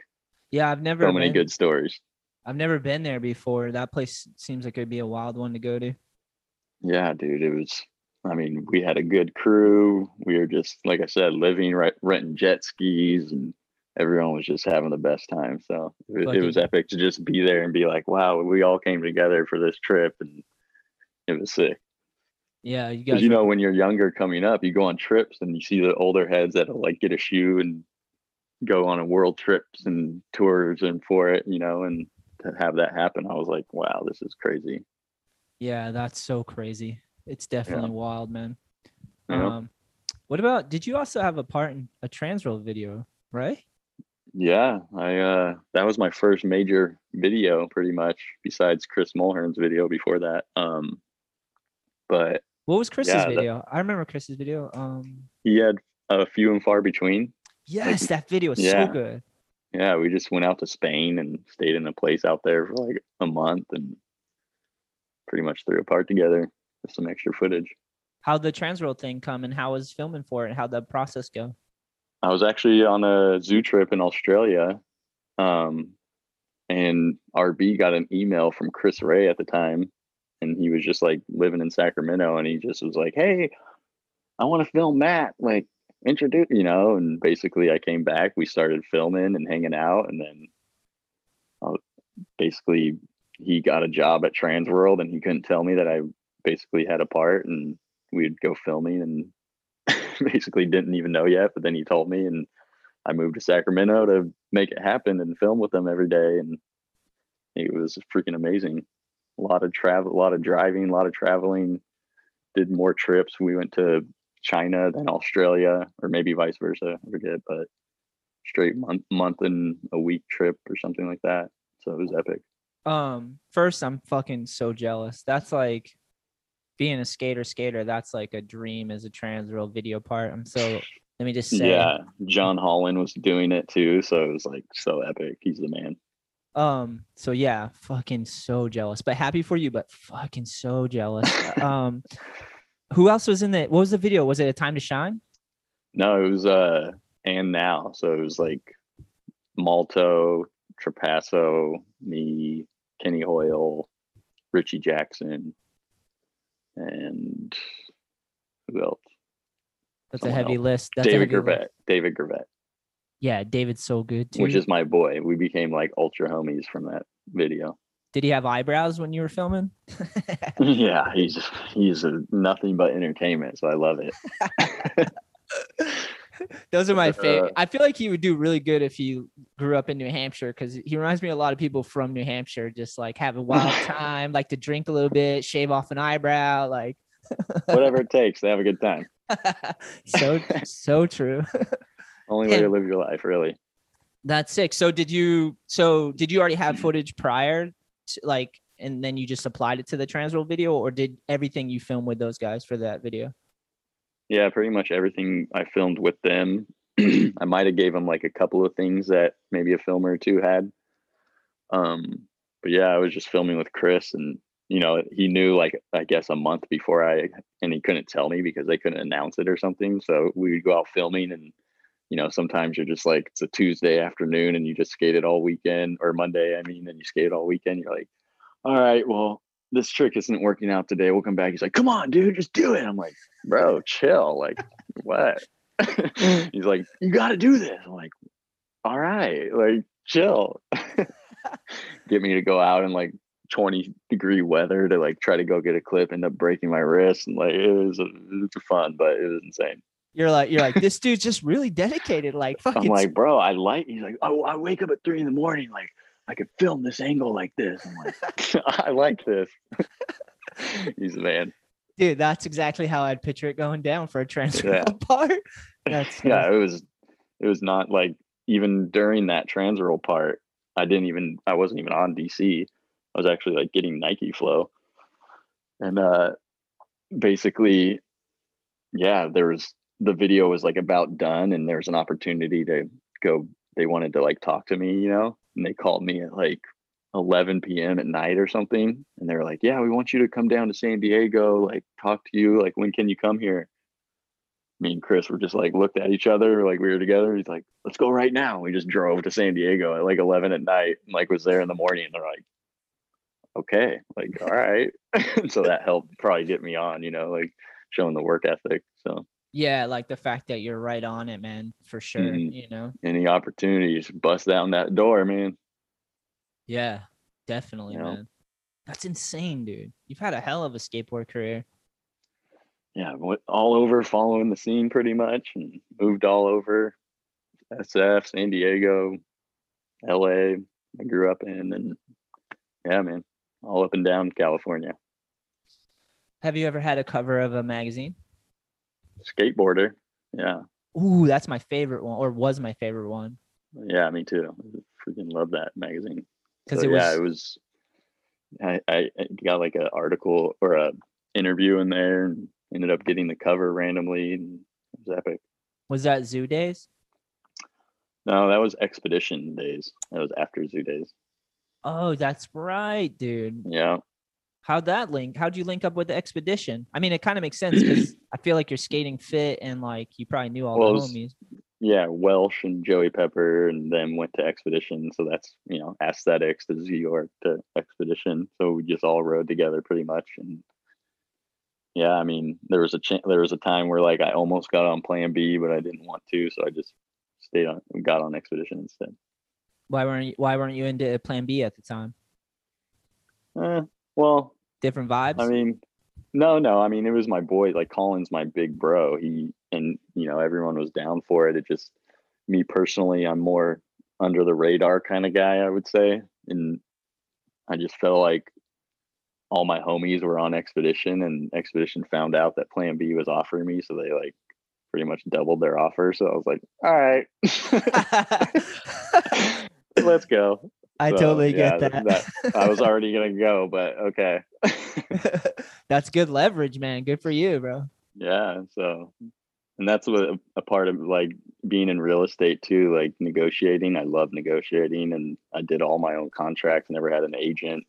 yeah, I've never So many been- good stories. I've never been there before. That place seems like it'd be a wild one to go to. Yeah, dude, it was. I mean, we had a good crew. We were just, like I said, living, right, renting jet skis, and everyone was just having the best time. So it, it was epic to just be there and be like, wow, we all came together for this trip, and it was sick. Yeah, you guys. you know, when you're younger, coming up, you go on trips and you see the older heads that'll like get a shoe and go on a world trips and tours and for it, you know, and to have that happen, I was like, wow, this is crazy. yeah, that's so crazy. It's definitely wild, man. Yeah. Um, What about? Did you also have a part in a Transworld video, right? Yeah, I uh that was my first major video pretty much besides Chris Mulhern's video before that. Um but What was Chris's Yeah, that- video? I remember Chris's video. Um, he had a few and far between. yes, that video was yeah. so good. Yeah, we just went out to Spain and stayed in a place out there for like a month and pretty much threw a part together with some extra footage. How'd the Transworld thing come, and how was filming for it? How'd the process go? I was actually on a zoo trip in Australia. Um, and RB got an email from Chris Ray at the time. And he was just like living in Sacramento. And he just was like, Hey, I want to film Matt. Like, introduce, you know. And basically, I came back. We started filming and hanging out. And then uh, basically, he got a job at Transworld and he couldn't tell me that I basically had a part. And we'd go filming and basically didn't even know yet, but then he told me, and I moved to Sacramento to make it happen and film with them every day, and it was freaking amazing. A lot of travel, a lot of driving, a lot of traveling. Did more trips. We went to China, than Australia, or maybe vice versa. I forget, but straight month, month and a week trip or something like that. So it was epic. Um, first, I'm fucking so jealous. That's like being a skater. Skater. That's like a dream as a Transworld video part. I'm so. Let me just say. Yeah, John Holland was doing it too, so it was like so epic. He's the man. Um. So yeah, fucking so jealous. But happy for you. But fucking so jealous. um. Who else was in the? What was the video? Was it a time to shine? No, it was uh and now. So it was like Malto, Trapasso, me, Kenny Hoyle, Richie Jackson, and who else? That's a heavy else. list. That's David. Gravette. David Gravette, Yeah, David's so good too. which is my boy. We became like ultra homies from that video. Did he have eyebrows when you were filming? yeah, he's he's a, nothing but entertainment, so I love it. Those are my favorite. Uh, I feel like he would do really good if he grew up in New Hampshire because he reminds me a lot of people from New Hampshire, just like have a wild time, like to drink a little bit, shave off an eyebrow, like Whatever it takes to have a good time. so so true. Only way Yeah. to live your life, really. That's sick. So did you so did you already have footage prior to, like and then you just applied it to the Transworld video or did everything you film with those guys for that video? Yeah, pretty much everything I filmed with them. I might have gave them like a couple of things that maybe a filmer or two had. Um, but yeah, I was just filming with Chris, and you know, he knew like I guess a month before I, and he couldn't tell me because they couldn't announce it or something. So we would go out filming, and you know, sometimes you're just like it's a Tuesday afternoon, and you just skated all weekend or Monday, I mean, and you skated all weekend. You're like, all right, well, this trick isn't working out today. We'll come back. He's like, come on, dude, just do it. I'm like, bro, chill. Like, what? Mm. He's like, you got to do this. I'm like, all right, like, chill. get me to go out in like 20 degree weather to like try to go get a clip, end up breaking my wrist. And like, it was, it was fun, but it was insane. You're like you're like this dude's just really dedicated. Like I'm like, bro, I like, he's like, oh, I wake up at three in the morning. Like, I could film this angle like this. I'm like, I like this. he's the man. dude. That's exactly how I'd picture it going down for a Transworld Yeah. part. That's yeah it was it was not like even during that Transworld part i didn't even i wasn't even on dc i was actually like getting nike flow and uh basically yeah there was the video was like about done and there was an opportunity to go they wanted to like talk to me you know and they called me at like 11 p.m at night or something and they were like yeah we want you to come down to san diego like talk to you like when can you come here me and Chris were just like looked at each other like we were together. He's like, let's go right now. We just drove to San Diego at like 11 at night and like was there in the morning. And they're like, okay, like, all right. so that helped probably get me on, you know, like showing the work ethic. So yeah, like the fact that you're right on it, man, for sure. Mhm. You know, any opportunities, bust down that door, man. yeah, definitely, You know? man. That's insane, dude. You've had a hell of a skateboard career. Yeah, went all over following the scene pretty much and moved all over SF, San Diego, LA. I grew up in and yeah, man, all up and down California. Have you ever had a cover of a magazine? Skateboarder. Yeah. Ooh, that's my favorite one, or was my favorite one. Yeah, me too. I freaking love that magazine. Because So, it was yeah, it was. I, I I got like an article or a interview in there, and ended up getting the cover randomly, and it was epic. was that Zoo Days? No, that was Expedition Days. That was after Zoo Days. Oh, that's right, dude. Yeah. How'd that link? How'd you link up with the expedition? I mean, it kind of makes sense because I feel like you're skating fit and like you probably knew all Well, the homies. Yeah, Welsh and Joey Pepper, and then went to Expedition. So that's you know aesthetics to New York to Expedition. So we just all rode together pretty much. And yeah, I mean, there was a ch- there was a time where like I almost got on Plan B, but I didn't want to, so I just stayed on got on Expedition instead. Why weren't you, Why weren't you into Plan B at the time? Eh, well, Different vibes. I mean, no, no. I mean, it was my boy. Like Colin's my big bro. He and you know everyone was down for it. It just me personally, I'm more under the radar kind of guy. I would say, and I just felt like all my homies were on Expedition, and Expedition found out that Plan B was offering me, so they like pretty much doubled their offer. So I was like, all right, let's go. I So, totally yeah, get th- that. I was already gonna go, but okay. that's good leverage, man. Good for you, bro. Yeah. So, and that's what a part of like being in real estate too, like negotiating. I love negotiating and I did all my own contracts, never had an agent,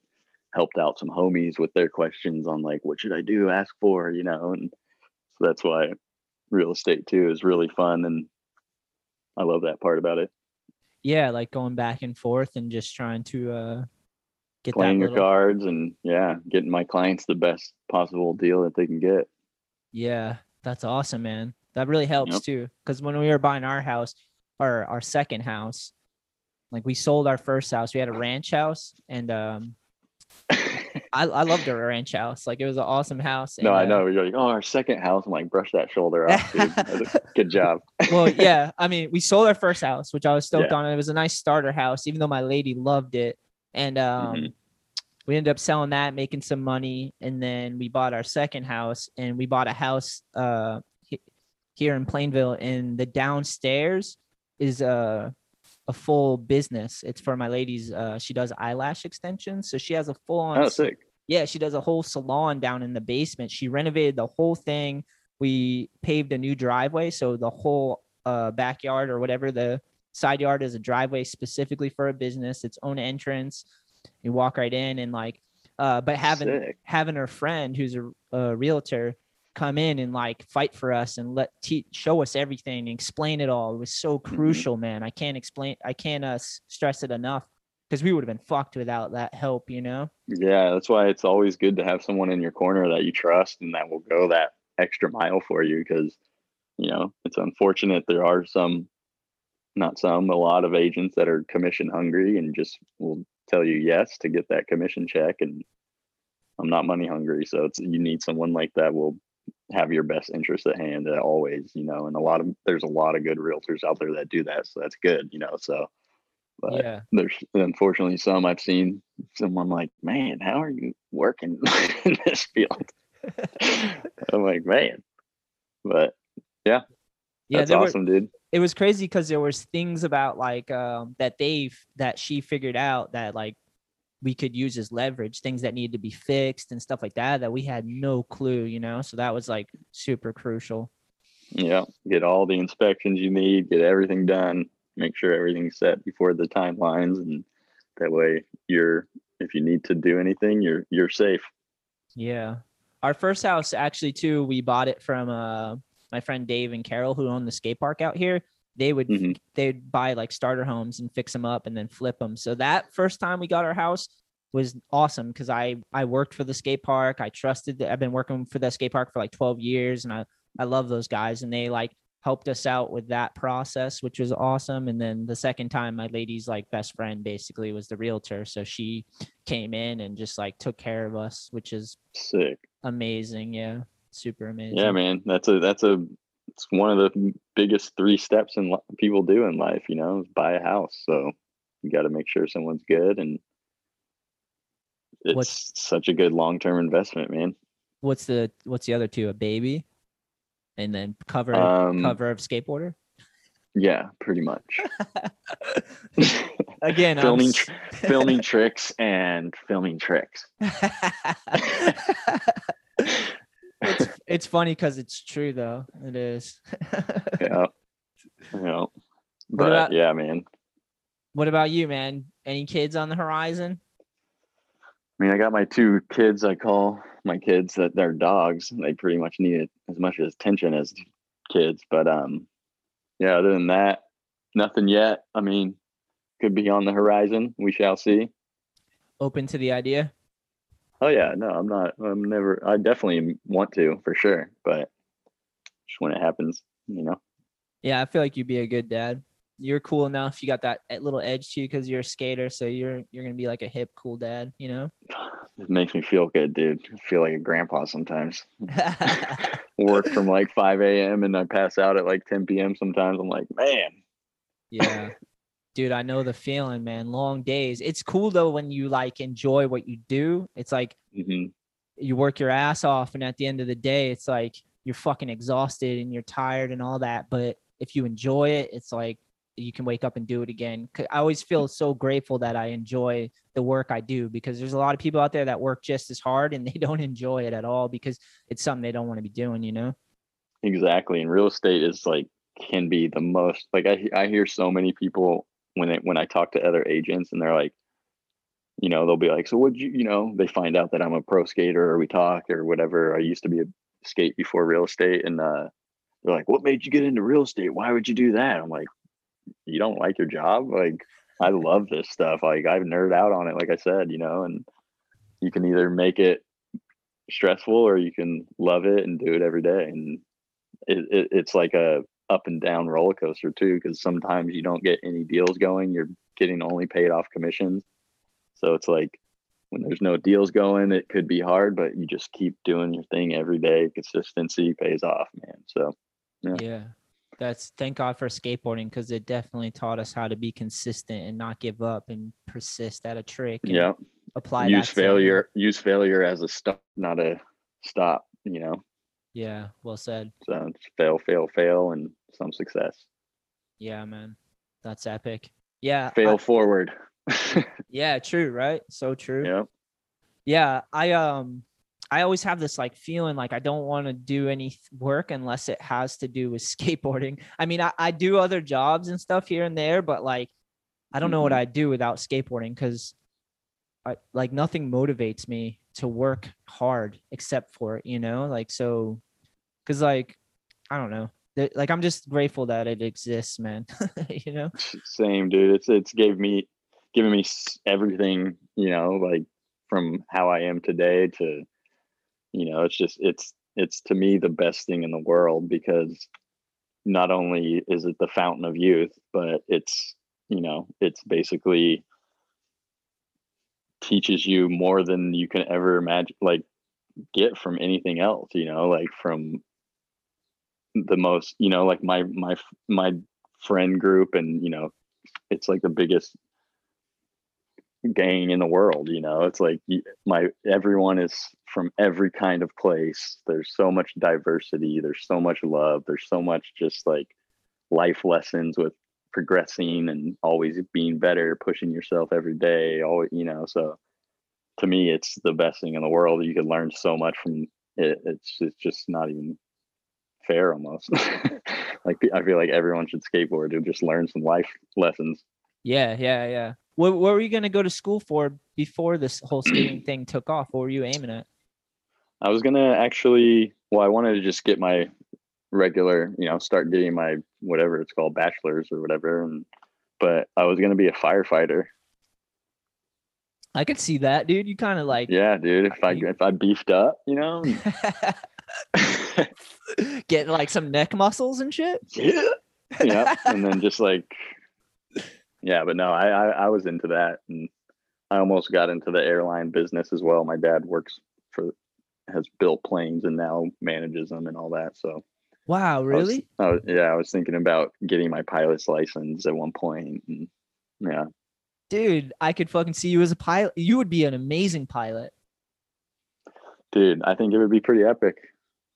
helped out some homies with their questions on like, what should I do, ask for, you know? And so that's why real estate too is really fun. And I love that part about it. Yeah, like going back and forth and just trying to uh get Playing that your little- cards and yeah, getting my clients the best possible deal that they can get. Yeah, that's awesome, man. That really helps Yep. too. Because when we were buying our house, or our second house, like we sold our first house. We had a ranch house, and um, I I loved our ranch house. Like it was an awesome house. no, and, I uh, know. You're like, oh, our second house. I'm like, brush that shoulder off, dude. Good job. well, yeah. I mean, we sold our first house, which I was stoked Yeah. on. It was a nice starter house, even though my lady loved it. And um, Mhm. we ended up selling that, making some money, and then we bought our second house, and we bought a house uh here in Plainville, and the downstairs is a a full business. It's for my ladies. Uh, she does eyelash extensions, so she has a full on Oh, sick. yeah, she does a whole salon down in the basement. She renovated the whole thing. We paved a new driveway, so the whole uh, backyard or whatever the side yard is a driveway specifically for a business, its own entrance. You walk right in and like, uh, but having Sick. having her friend who's a, a realtor come in and like fight for us and let te- show us everything and explain it all. It was so crucial, man. I can't explain. I can't uh, stress it enough because we would have been fucked without that help. You know. Yeah, that's why it's always good to have someone in your corner that you trust and that will go that extra mile for you because, you know, it's unfortunate there are some, not some, a lot of agents that are commission hungry and just will tell you yes to get that commission check. And I'm not money hungry. So it's, you need someone like that will have your best interest at hand uh, always, you know, and a lot of, there's a lot of good realtors out there that do that. So that's good, you know, so. But yeah. there's unfortunately some I've seen someone like, man, how are you working in this field? I'm like, man, but yeah Yeah, that's there were- awesome, dude. it was crazy because there was things about like um that they've that she figured out that like we could use as leverage things that needed to be fixed and stuff like that that we had no clue you know? So that was like super crucial. Yeah, get all the inspections you need, get everything done, make sure everything's set before the timelines, and that way you're if you need to do anything, you're you're safe. yeah. Our first house actually too we bought it from uh my friend dave and carol who own the skate park out here they would Mhm. they'd buy like starter homes and fix them up and then flip them so that first time we got our house was awesome because i i worked for the skate park i trusted that i've been working for the skate park for like 12 years and i i love those guys and they like helped us out with that process which was awesome and then the second time my lady's like best friend basically was the realtor so she came in and just like took care of us which is Sick. amazing yeah super amazing Yeah, man. That's a that's a it's one of the biggest three steps in people do in life. You know, is buy a house. So you got to make sure someone's good, and it's What's- such a good long term investment, man. what's the what's the other two a baby and then cover Um, cover of skateboarder. Yeah, pretty much. Again, filming, tr- filming tricks and filming tricks. it's, funny because it's true though. It is. Yeah, yeah. But about- yeah, man. what about you, man? Any kids on the horizon? I mean, I got my two kids. I call my kids that they're dogs. They pretty much need as much attention as kids. But um, yeah. Other than that, nothing yet. I mean, could be on the horizon. We shall see. Open to the idea? Oh yeah, no, I'm not. I'm never. I definitely want to for sure, but just when it happens, you know. Yeah, I feel like you'd be a good dad. You're cool enough. You got that little edge to you because you're a skater, so you're you're gonna be like a hip, cool dad. You know. It makes me feel good, dude. I feel like a grandpa sometimes. Work from like 5 a.m. and I pass out at like 10 p.m. Sometimes I'm like, man, yeah. Dude, I know the feeling, man. Long days. It's cool though when you like enjoy what you do. It's like hmm you work your ass off, and at the end of the day, it's like you're fucking exhausted and you're tired and all that. But if you enjoy it, it's like you can wake up and do it again. I always feel so grateful that I enjoy the work I do because there's a lot of people out there that work just as hard and they don't enjoy it at all because it's something they don't want to be doing, you know? exactly. And real estate is like can be the most like I I hear so many people when they when I talk to other agents and they're like, you know, they'll be like, so what you you know, they find out that I'm a pro skater or we talk or whatever. I used to be a skate before real estate and uh they're like, what made you get into real estate? Why would you do that? I'm like, you don't like your job? Like I love this stuff. Like I've nerd out on it, like I said, you know, and you can either make it stressful or you can love it and do it every day. And it, it, it's like a up and down roller coaster too, because sometimes you don't get any deals going. You're getting only paid off commissions. So it's like when there's no deals going, it could be hard, but you just keep doing your thing every day. Consistency pays off, man. So Yeah. Yeah. That's thank God for skateboarding because it definitely taught us how to be consistent and not give up and persist at a trick. And yeah, Apply use to- failure, use failure as a stop, not a stop. You know, Yeah. Well said. so fail, fail, fail, and some success. Yeah, man. That's epic. Yeah. I- Fail forward. yeah. True. Right. So true. yeah. yeah i um i always have this like feeling like i don't want to do any work unless it has to do with skateboarding i mean I, I do other jobs and stuff here and there but like i don't know what Mhm. i'd do without skateboarding because I, like nothing motivates me to work hard except for it you know like so because like i don't know like i'm just grateful that it exists man you know? Same dude. It's it's gave me given me everything you know like from how i am today to you know it's just it's it's to me the best thing in the world because not only is it the fountain of youth but it's you know it's basically teaches you more than you can ever imagine like get from anything else you know like from the most you know like my my my friend group and you know it's like the biggest gang in the world you know? It's like my everyone is from every kind of place. There's so much diversity. There's so much love. There's so much just like life lessons with progressing and always being better pushing yourself every day always you know? So to me it's the best thing in the world. You can learn so much from it. It's it's just not even fair almost like i feel like everyone should skateboard to just learn some life lessons Yeah, yeah, yeah. What, what were you gonna go to school for before this whole skating thing took off? What were you aiming at? I was gonna actually, well, I wanted to just get my regular, you know, start getting my whatever it's called, bachelor's or whatever, and but I was gonna be a firefighter. I could see that, dude. You kind of like Yeah, dude. If I if I beefed up, you know, get like some neck muscles and shit. yeah, yeah, and then just like, yeah, but no, I, I I was into that, and I almost got into the airline business as well. My dad works for, has built planes and now manages them and all that, so. Wow, I was- really? I was, yeah, I was thinking about getting my pilot's license at one point. And yeah, Dude, I could fucking see you as a pilot. You would be an amazing pilot. dude, I think it would be pretty epic.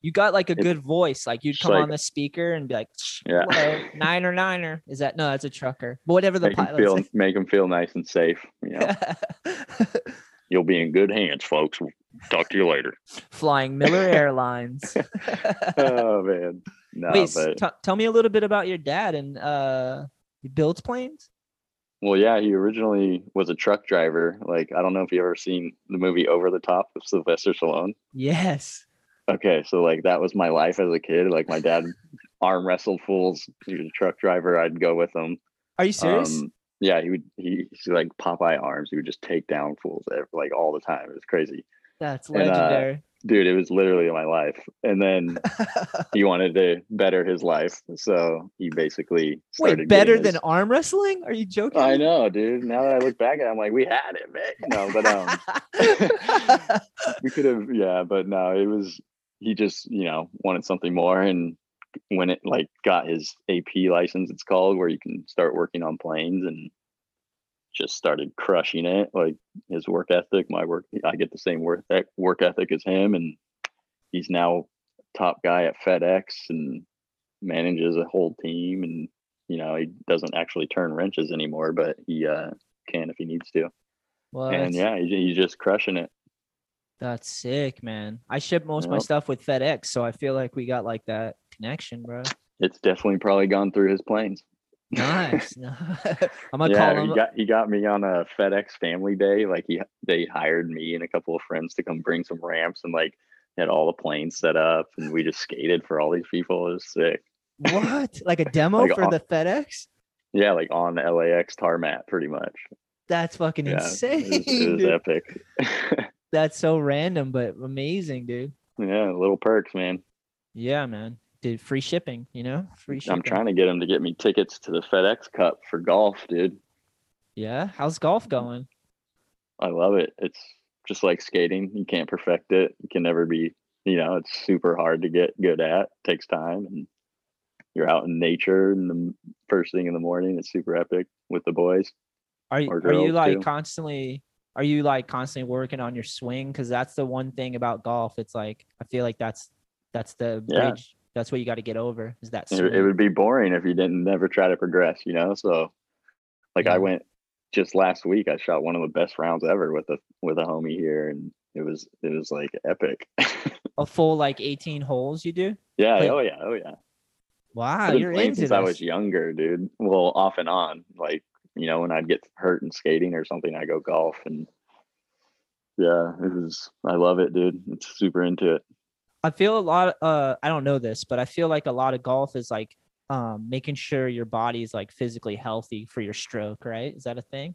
You got like a It's- good voice. Like you'd come on the speaker and be like, Yeah. "Hello, niner, niner." Is that no? That's a trucker. But whatever the Make pilot. feel make them feel nice and safe. You know, you'll be in good hands, folks. We'll talk to you later. Flying Miller Airlines. oh man, no, Wait, but t- tell me a little bit about your dad and uh, he builds planes. well, yeah, he originally was a truck driver. Like I don't know if you ever seen the movie Over the Top with Sylvester Stallone. Yes. Okay, so like that was my life as a kid. Like my dad arm wrestled fools. He was a truck driver. I'd go with him. Are you serious? Um, yeah, he would. He he's like Popeye arms. He would just take down fools like all the time. It was crazy, That's and, uh, legendary. dude. It was literally my life. And then he wanted to better his life, so he basically started Wait, better getting than his- arm wrestling? Are you joking? I know, dude. Now that I look back at, it, I'm like, we had it, man. No, but um, we could have, yeah, but no, it was. He just, you know, wanted something more, and when it like got his AP license, it's called, where you can start working on planes, and just started crushing it. Like his work ethic, my work, I get the same work work ethic as him, and he's now top guy at FedEx and manages a whole team, and you know, he doesn't actually turn wrenches anymore, but he uh, can if he needs to. well, and yeah, he, he's just crushing it. That's sick, man. I ship most of my Yep. stuff with FedEx, so I feel like we got like that connection, bro. It's definitely probably gone through his planes. Nice. I'm gonna yeah, call him. he got he got me on a FedEx Family Day. Like he they hired me and a couple of friends to come bring some ramps and like had all the planes set up and we just skated for all these people. It was sick. what? Like a demo Like, for uh, the FedEx? Yeah, like on the LAX tarmac, pretty much. That's fucking Yeah, insane. it was, it was dude. epic. That's so random, but amazing, dude. yeah, little perks, man. Yeah, man. Dude, free shipping, you know? Free shipping. I'm trying to get him to get me tickets to the FedEx Cup for golf, dude. Yeah. How's golf going? I love it. It's just like skating. You can't perfect it. You can never be, you know, it's super hard to get good at. takes time and you're out in nature and the first thing in the morning. It's super epic with the boys. Are you are you like too. constantly are you like constantly working on your swing? Because that's the one thing about golf. It's like I feel like that's that's the Yeah. bridge. That's what you got to get over. Is that It, swing. it would be boring if you didn't never try to progress, you know? So like Yeah. I went just last week, I shot one of the best rounds ever with a with a homie here and it was it was like epic. a full like 18 holes you do? yeah, oh yeah, oh yeah. Wow, you're into since this. I was younger, dude. Well, off and on. Like, you know, when I'd get hurt in skating or something, I go golf and yeah, it was I love it, dude. It's super into it. I feel a lot uh I don't know this, but I feel like a lot of golf is like um making sure your body is like physically healthy for your stroke, right? Is that a thing?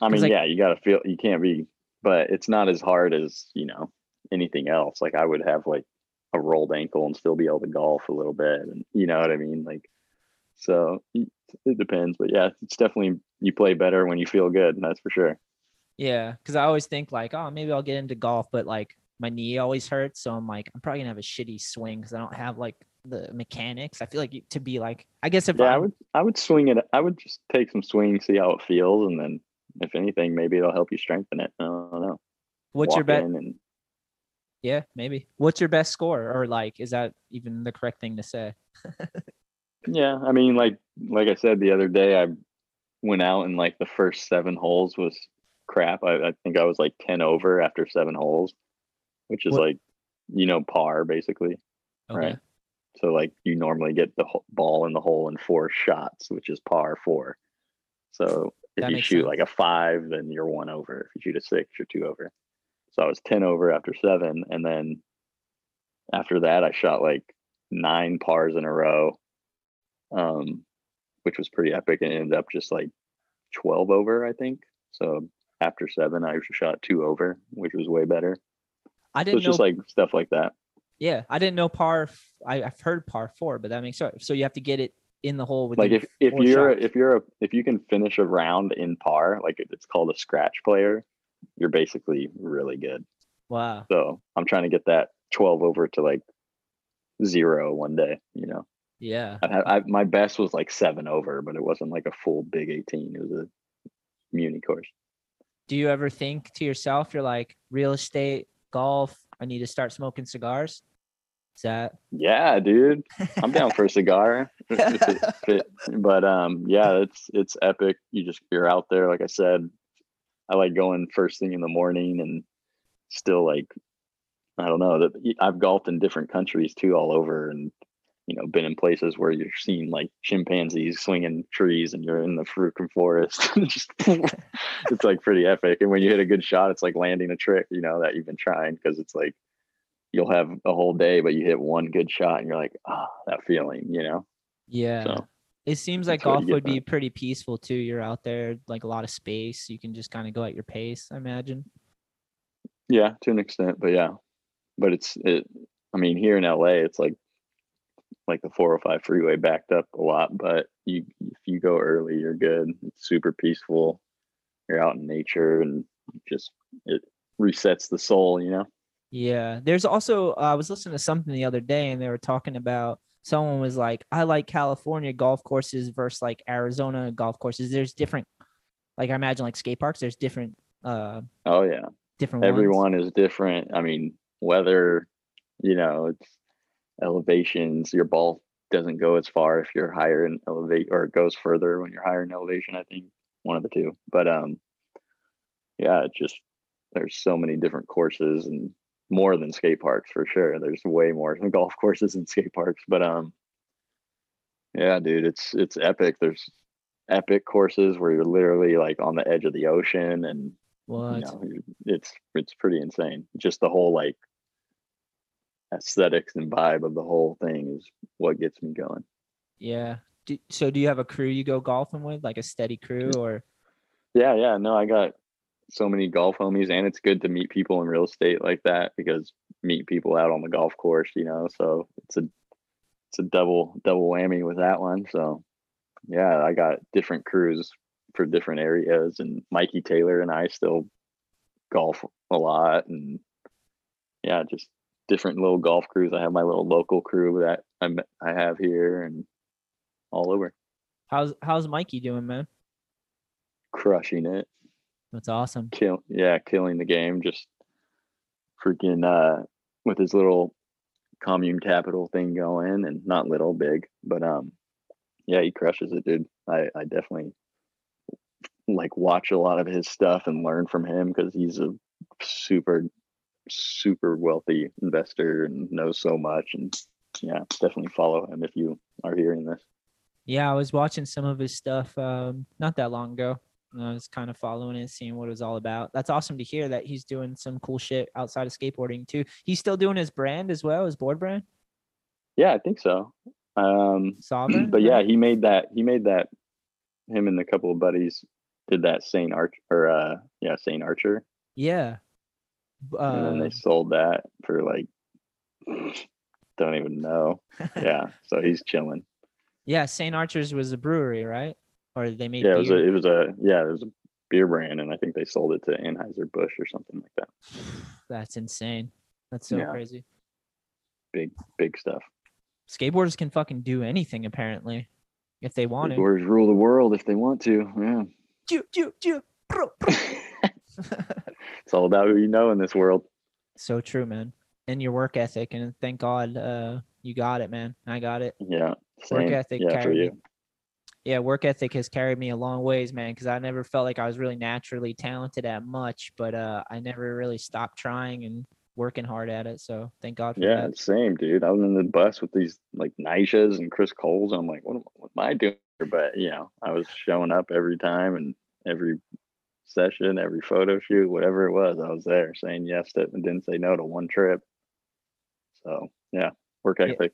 I mean, like- yeah, you gotta feel you can't be but it's not as hard as, you know, anything else. Like I would have like a rolled ankle and still be able to golf a little bit and you know what I mean? Like so it depends. But yeah, it's definitely you play better when you feel good, that's for sure. Yeah, because I always think like, oh, maybe I'll get into golf, but like my knee always hurts, so I'm like, I'm probably gonna have a shitty swing because I don't have like the mechanics. I feel like to be like, I guess if yeah, I would I would swing it. I would just take some swing, see how it feels, and then if anything, maybe it'll help you strengthen it. I don't know. what's your Walk bet? in and Yeah, maybe. What's your best score, or like, is that even the correct thing to say? yeah, I mean, like like I said the other day, I went out and like the first seven holes was crap. I, I think I was like ten over after seven holes, which is What- like you know par basically. Okay. Right. So like you normally get the ball in the hole in four shots, which is par four. So if That you shoot sense. like a five, then you're one over. If you shoot a six, you're two over. So I was ten over after seven, and then after that, I shot like nine pars in a row, um, which was pretty epic, and ended up just like twelve over, I think. So after seven, I shot two over, which was way better. I didn't it's know. just like stuff like that. yeah, I didn't know par. I, I've heard par four, but that makes sense. So you have to get it in the hole with like if if you're shots. if you're a if you can finish a round in par like it's called a scratch player you're basically really good wow. so i'm trying to get that 12 over to like zero one day you know Yeah. I, I my best was like seven over but it wasn't like a full big 18 it was a muni course Do you ever think to yourself, you're like real estate, golf? I need to start smoking cigars. Is that Yeah, dude. I'm down for a cigar. if it fit. But um, yeah, it's it's epic. You just you're out there, like I said. I like going first thing in the morning and still like I don't know that I've golfed in different countries too, all over, and you know, been in places where you're seeing like chimpanzees swinging trees, and you're in the freaking forest. just it's like pretty epic. And when you hit a good shot, it's like landing a trick, you know, that you've been trying because it's like you'll have a whole day, but you hit one good shot, and you're like, ah, that feeling, you know. Yeah. So It seems like That's what you golf would be pretty peaceful too. You're out there, like a lot of space. You can just kind of go at your pace, I imagine. yeah, to an extent, but yeah, but it's it. I mean, here in LA, it's like like the 405 freeway backed up a lot, but you if you go early, you're good. It's super peaceful. You're out in nature and just it resets the soul, you know. Yeah. There's also uh, I was listening to something the other day and they were talking about someone was like, I like California golf courses versus like Arizona golf courses. There's different like I imagine like skate parks, there's different uh Oh yeah, different ones. everyone is different. I mean, weather, you know, it's elevations. Your ball doesn't go as far if you're higher in elevate, or it goes further when you're higher in elevation. I think one of the two. But um, yeah, it just there's so many different courses and more than skate parks for sure. There's way more than golf courses than skate parks. But um, yeah, dude, it's it's epic. There's epic courses where you're literally like on the edge of the ocean and What? you know, it's it's pretty insane. Just the whole like aesthetics and vibe of the whole thing is what gets me going. Yeah. Do, so do you have a crew you go golfing with, like a steady crew or Yeah, yeah. No, I got so many golf homies, and it's good to meet people in real estate like that because meet people out on the golf course, you know. So it's a it's a double double whammy with that one. So yeah, I got different crews for different areas, and Mikey Taylor and I still golf a lot, and yeah, just different little golf crews. I have my little local crew that I met- I have here and all over, how's how's Mikey doing, man? crushing it. That's awesome. kill yeah killing the game just freaking uh with his little commune capital thing going and not little big but um yeah he crushes it dude i i definitely like watch a lot of his stuff and learn from him because he's a super super wealthy investor and knows so much and yeah definitely follow him if you are hearing this Yeah, I was watching some of his stuff um not that long ago. and I was kind of following it, seeing what it was all about. That's awesome to hear that he's doing some cool shit outside of skateboarding too. He's still doing his brand as well, his board brand, yeah i think so um Sovereign. but yeah, he made that. He made that. Him and a couple of buddies did that Saint Arch or uh yeah Saint Archer, yeah. B- and then Uh, they sold that for like don't even know. Yeah, so he's chilling. yeah, St. Archer's was a brewery, right? Or they made Yeah, it was a it was a yeah it was a beer brand, and I think they sold it to Anheuser Busch or something like that. That's insane. That's so Yeah. crazy. Big big stuff. Skateboarders can fucking do anything apparently if they want to. Skateboarders rule the world if they want to. Yeah, ju- bro, bro. It's all about who you know in this world. so true, man. And your work ethic, and thank God uh, you got it, man. I got it. Yeah, same. ethic Yeah, carried me. Yeah, work ethic has carried me a long ways, man. Because I never felt like I was really naturally talented at much, but uh, I never really stopped trying and working hard at it. So thank God for Yeah, that. same, dude. I was in the bus with these like Nyjahs and Chris Coles. I'm like, what am, what am I doing? here? But you know, I was showing up every time and every session, every photo shoot, whatever it was, I was there saying yes to it and didn't say no to one trip. So yeah, work Yeah, ethic.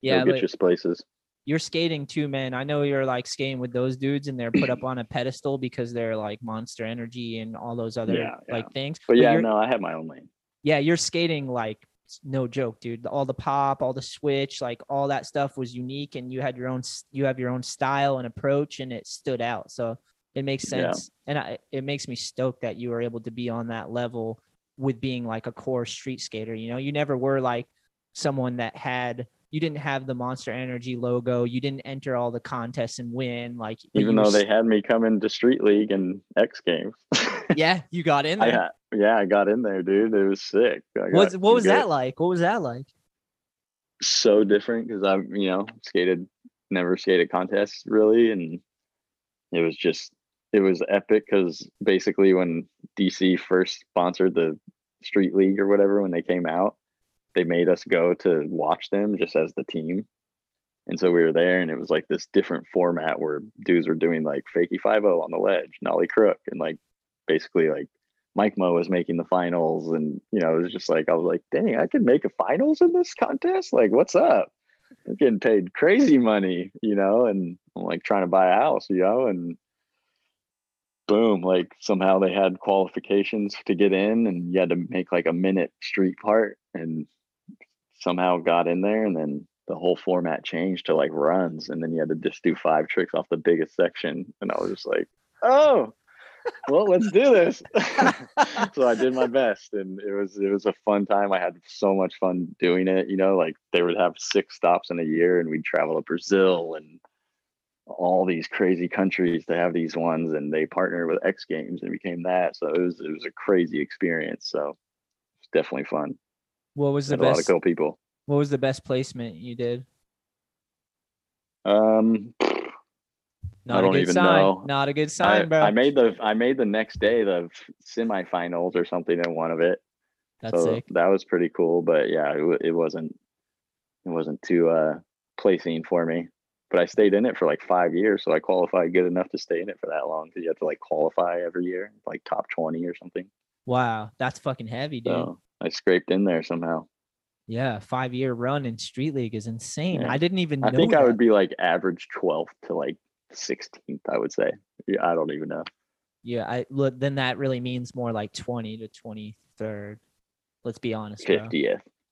Yeah, Go get but you places. you're skating too, man. I know you're like skating with those dudes, and they're put up on a pedestal because they're like Monster Energy and all those other Yeah, like things. But yeah, no, I have my own lane. yeah, you're skating like no joke, dude. All the pop, all the switch, like all that stuff was unique, and you had your own you have your own style and approach, and it stood out. So it makes Yeah. sense, and I, it makes me stoked that you were able to be on that level with being like a core street skater. You know, you never were like someone that had you didn't have the Monster Energy logo. You didn't enter all the contests and win. Like Even though they had me come into Street League and X Games. yeah, you got in I there. ha- yeah, I got in there, dude. It was sick. I What's, what was good- that like? What was that like? So different because I've you know skated, never skated contests really, and it was just it was epic because basically when DC first sponsored the Street League or whatever when they came out, they made us go to watch them just as the team. And so we were there, and it was like this different format where dudes were doing like fakie five o on the ledge, nollie crook, and like basically like Mike Mo was making the finals, and you know it was just like I was like, dang, I could make a finals in this contest. Like, what's up? I'm getting paid crazy money, you know, and I'm like trying to buy a house, you know, and boom, like somehow they had qualifications to get in, and you had to make like a minute street part, and somehow got in there, and then the whole format changed to like runs, and then you had to just do five tricks off the biggest section, and I was just like, oh, well, let's do this. so I did my best, and it was it was a fun time. I had so much fun doing it. You know, like they would have six stops in a year, and we'd travel to Brazil and all these crazy countries to have these ones, and they partnered with X Games and became that. So it was it was a crazy experience. So it's definitely fun. What was the Met a lot of best? cool people. What was the best placement you did? Um, Not a don't good even sign. know. Not a good I, sign, bro. I made the I made the next day the semifinals or something in one of it. That's so sick. that was pretty cool. But yeah, it, it wasn't it wasn't too uh placing for me. But I stayed in it for like five years, so I qualified good enough to stay in it for that long because you have to like qualify every year, like top twenty or something. Wow, that's fucking heavy, dude. So I scraped in there somehow. Yeah, five year run in Street League is insane. Yeah. I didn't even I think I would be like average twelfth to like sixteenth. I would say. Yeah, I don't even know. Yeah, I look. Then that really means more like twenty to twenty third. Let's be honest, bro.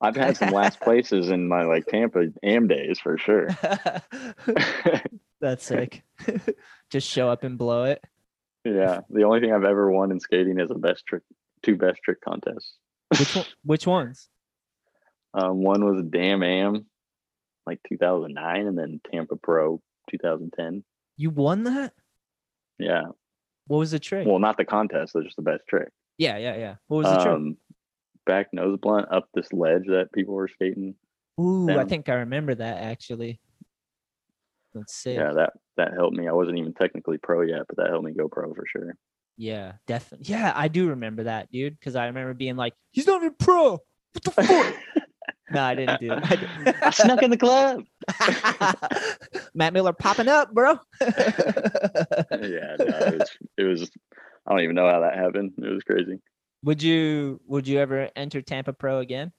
I've had some last places in my like Tampa Am days for sure. That's sick. Just show up and blow it. Yeah, the only thing I've ever won in skating is a best trick, two best trick contests. Which one, which ones? Um, one was a Damn Am, like 2009, and then Tampa Pro 2010. You won that? Yeah, What was the trick? well, not the contest, it's just the best trick. yeah, yeah, yeah. What was the trick? Back nose blunt up this ledge that people were skating. Ooh, I think I remember that actually. That's sick. Yeah, that that helped me. I wasn't even technically pro yet, but that helped me go pro for sure. Yeah, definitely. Yeah, I do remember that, dude. Because I remember being like, "He's not even pro." What the fuck? no, I didn't do that. I didn't. I snuck in the club. Matt Miller popping up, bro. yeah, no, it was, it was. I don't even know how that happened. It was crazy. Would you Would you ever enter Tampa Pro again?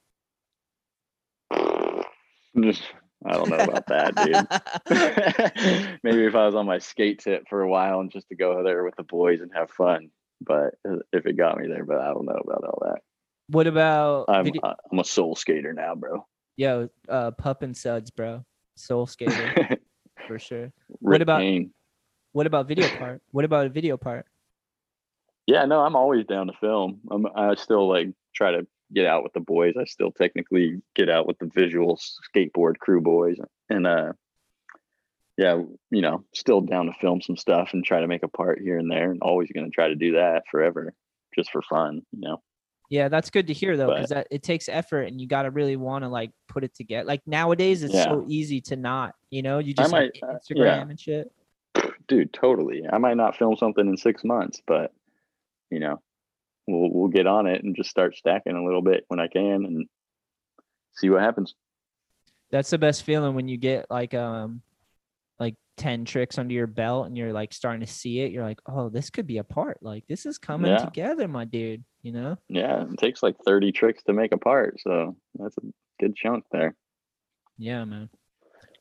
Just, I don't know about that, dude. Maybe if I was on my skate tip for a while and just to go there with the boys and have fun. But uh, if it got me there, but I don't know about all that. what about I'm video- I- I'm a soul skater now, bro. yo uh, pup and suds, bro? Soul skater for sure. What about- Kane. What about video part? What about a video part? Yeah, no, I'm always down to film. I'm I still like try to get out with the boys. I still technically get out with the visual skateboard crew boys and uh yeah, you know, still down to film some stuff and try to make a part here and there and always going to try to do that forever just for fun, you know. Yeah, that's good to hear though, because that it takes effort and you got to really want to like put it together. Like nowadays, it's so easy to not, you know, you just might, uh, Instagram yeah. and shit. Dude, totally. I might not film something in 6 months, but you know, we'll we'll get on it and just start stacking a little bit when I can and see what happens. That's the best feeling when you get like um like 10 tricks under your belt and you're like starting to see it. You're like, oh, this could be a part. Like this is coming Yeah. together, my dude. You know? Yeah, it takes like 30 tricks to make a part, so that's a good chunk there. Yeah, man.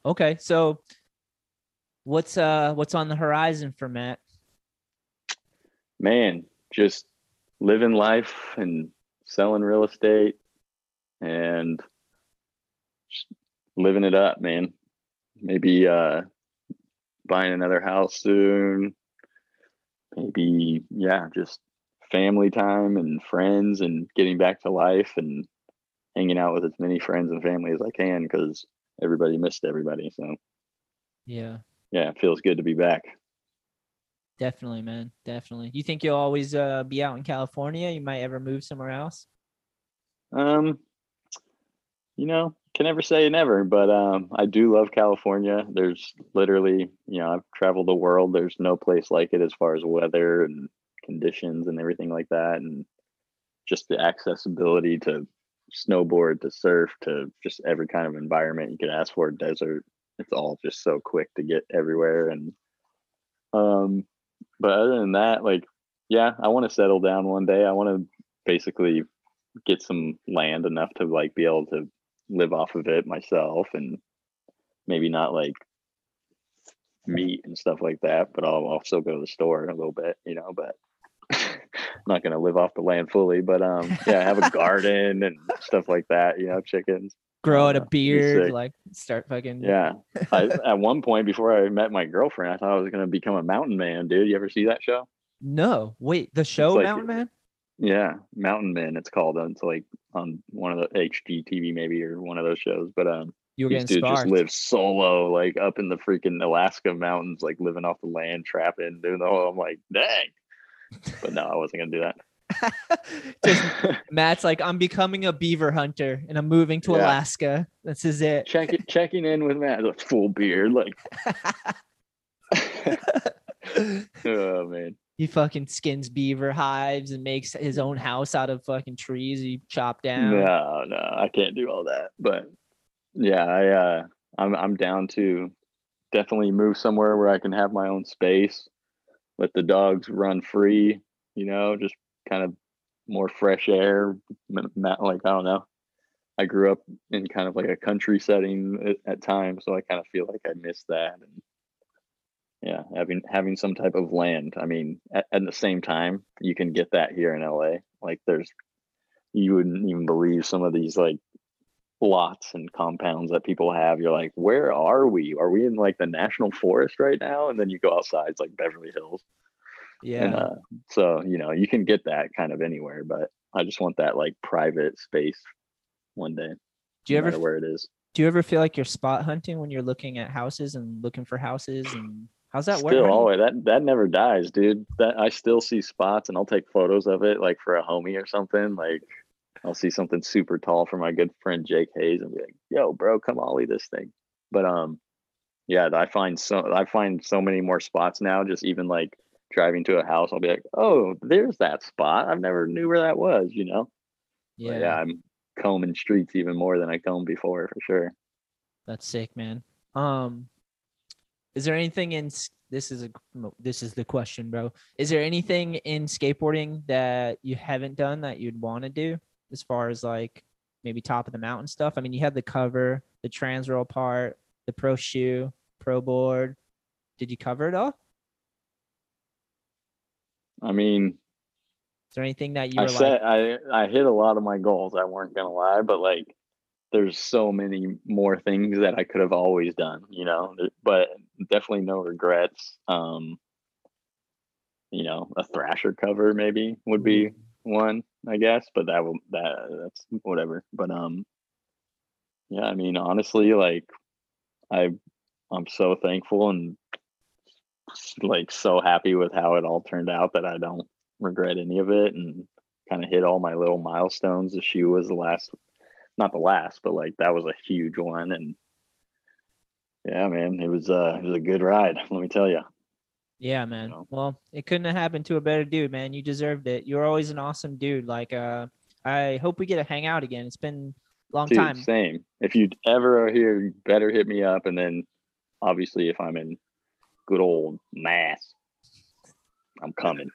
Okay, so what's uh what's on the horizon for Matt? Man, just living life and selling real estate and just living it up, man. Maybe uh buying another house soon. Maybe yeah, just family time and friends and getting back to life and hanging out with as many friends and family as I can cuz everybody missed everybody. So, Yeah, yeah, it feels good to be back. Definitely, man. Definitely. You think you'll always uh, be out in California? You might ever move somewhere else? Um, you know, can never say never, but um, I do love California. There's literally, you know, I've traveled the world. There's no place like it as far as weather and conditions and everything like that, and just the accessibility to snowboard, to surf, to just every kind of environment you could ask for. Desert, it's all just so quick to get everywhere, and um, but other than that, like, yeah, I want to settle down one day. I want to basically get some land enough to like be able to live off of it myself and maybe not like meat and stuff like that, but I'll also go to the store a little bit, you know, but I'm not gonna live off the land fully, but um yeah, have a garden and stuff like that, you know, chickens. Grow out a beard, like start fucking. Yeah. I, at one point before I met my girlfriend, I thought I was gonna become a mountain man, dude. You ever see that show? No, wait, the show like- Mountain Man? Yeah, Mountain Men. It's called. uh, It's like on one of the HGTV maybe or one of those shows. But um, You were these getting dudes just live solo, like up in the freaking Alaska mountains, like living off the land, trapping, doing the whole. I'm like, dang. But no, I wasn't gonna do Just. Matt's like, I'm becoming a beaver hunter and I'm moving to Yeah. Alaska. This is it. Check it, checking in with Matt, like full beard, like. oh man. he fucking skins beaver hives and makes his own house out of fucking trees he chopped down. No, no, I can't do all that. But yeah, I uh I'm I'm down to definitely move somewhere where I can have my own space, let the dogs run free, you know, just kind of more fresh air, like I don't know. I grew up in kind of like a country setting at, at times, so I kind of feel like I miss that and yeah, having having some type of land. I mean, at, at the same time, you can get that here in LA. Like there's you wouldn't even believe some of these like lots and compounds that people have. You're like, where are we? Are we in like the national forest right now? And then you go outside, it's like Beverly Hills. Yeah. And uh, so, you know, you can get that kind of anywhere, but I just want that like private space one day. do you no ever where it is? do you ever feel like you're spot hunting when you're looking at houses and looking for houses and how's that work? Still, How do you- always that that never dies, dude. That I still see spots, and I'll take photos of it, like for a homie or something. Like I'll see something super tall for my good friend Jake Hayes, and be like, "Yo, bro, come ollie this thing." But um, yeah, I find so I find so many more spots now. Just even like driving to a house, I'll be like, "Oh, there's that spot. I've never knew where that was," you know. Yeah, yeah, I'm combing streets even more than I combed before for sure. that's sick, man. Um, is there anything in this is a this is the question, bro? Is there anything in skateboarding that you haven't done that you'd want to do as far as like maybe top of the mountain stuff? I mean, you had the cover, the Transworld part, the pro shoe, pro board. Did you cover it all? I mean, is there anything that you I said like? I I hit a lot of my goals. I weren't gonna lie, but like there's so many more things that I could have always done, you know. But definitely no regrets. Um, you know, a Thrasher cover maybe would be one, I guess. But that will that that's whatever. But um, yeah, I mean, honestly, like I I'm so thankful and like so happy with how it all turned out that I don't regret any of it and kind of hit all my little milestones. The shoe was the last, not the last, but like that was a huge one. And yeah, man, it was uh it was a good ride. Let me tell you. Yeah, man. know? Well, it couldn't have happened to a better dude, man. You deserved it. You're always an awesome dude. Like, uh, I hope we get to hang out again. It's been a long Dude, time. same. If you ever are here, you better hit me up. And then obviously, if I'm in good old Mass, I'm coming.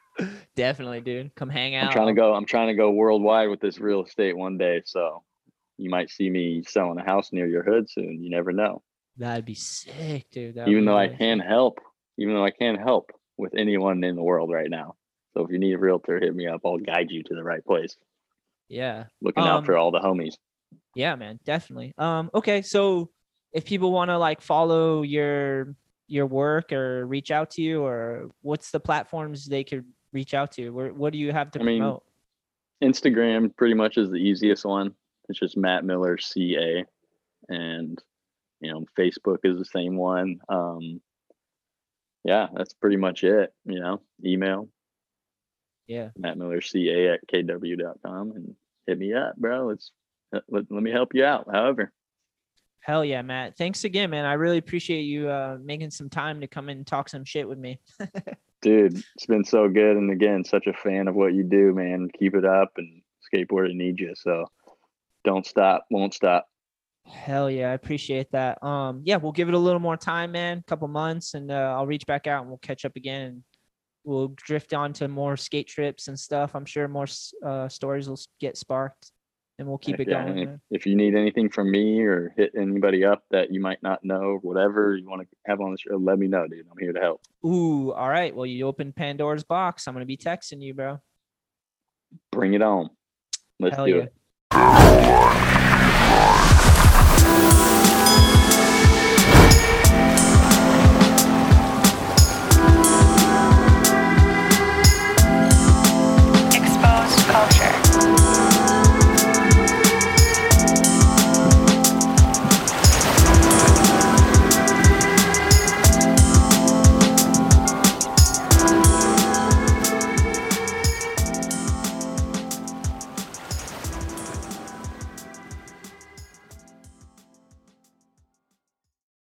Definitely, dude. Come hang out. I'm trying to go. I'm trying to go worldwide with this real estate one day. So you might see me selling a house near your hood soon. You never know. That'd be sick, dude. That would even though I can help, even though I can't help with anyone in the world right now. So if you need a realtor, hit me up. I'll guide you to the right place. Yeah. Looking out for Um, all the homies. Yeah, man. Definitely. Um. Okay. So, if people want to like follow your your work or reach out to you, or what's the platforms they could reach out to? Where what do you have to I mean, promote? Instagram pretty much is the easiest one. It's just Matt Miller CA, and you know Facebook is the same one. Um, yeah, that's pretty much it. You know, email Yeah. Matt Miller CA at kw.com and hit me up, bro. Let's let, let, let me help you out. However, Hell yeah, Matt. Thanks again, man. I really appreciate you uh, making some time to come in and talk some shit with me. dude, it's been so good. And again, such a fan of what you do, man. Keep it up and skateboarding needs you. So don't stop, won't stop. Hell yeah, I appreciate that. Um, yeah, we'll give it a little more time, man. couple months, and uh, I'll reach back out and we'll catch up again. And we'll drift on to more skate trips and stuff. I'm sure more uh, stories will get sparked, and we'll keep it yeah, going. If, if you need anything from me or hit anybody up that you might not know, whatever you want to have on the show, let me know, dude. I'm here to help. Ooh, all right. Well, you opened Pandora's box. I'm gonna be texting you, bro. Bring it on. Let's Hell do yeah. it.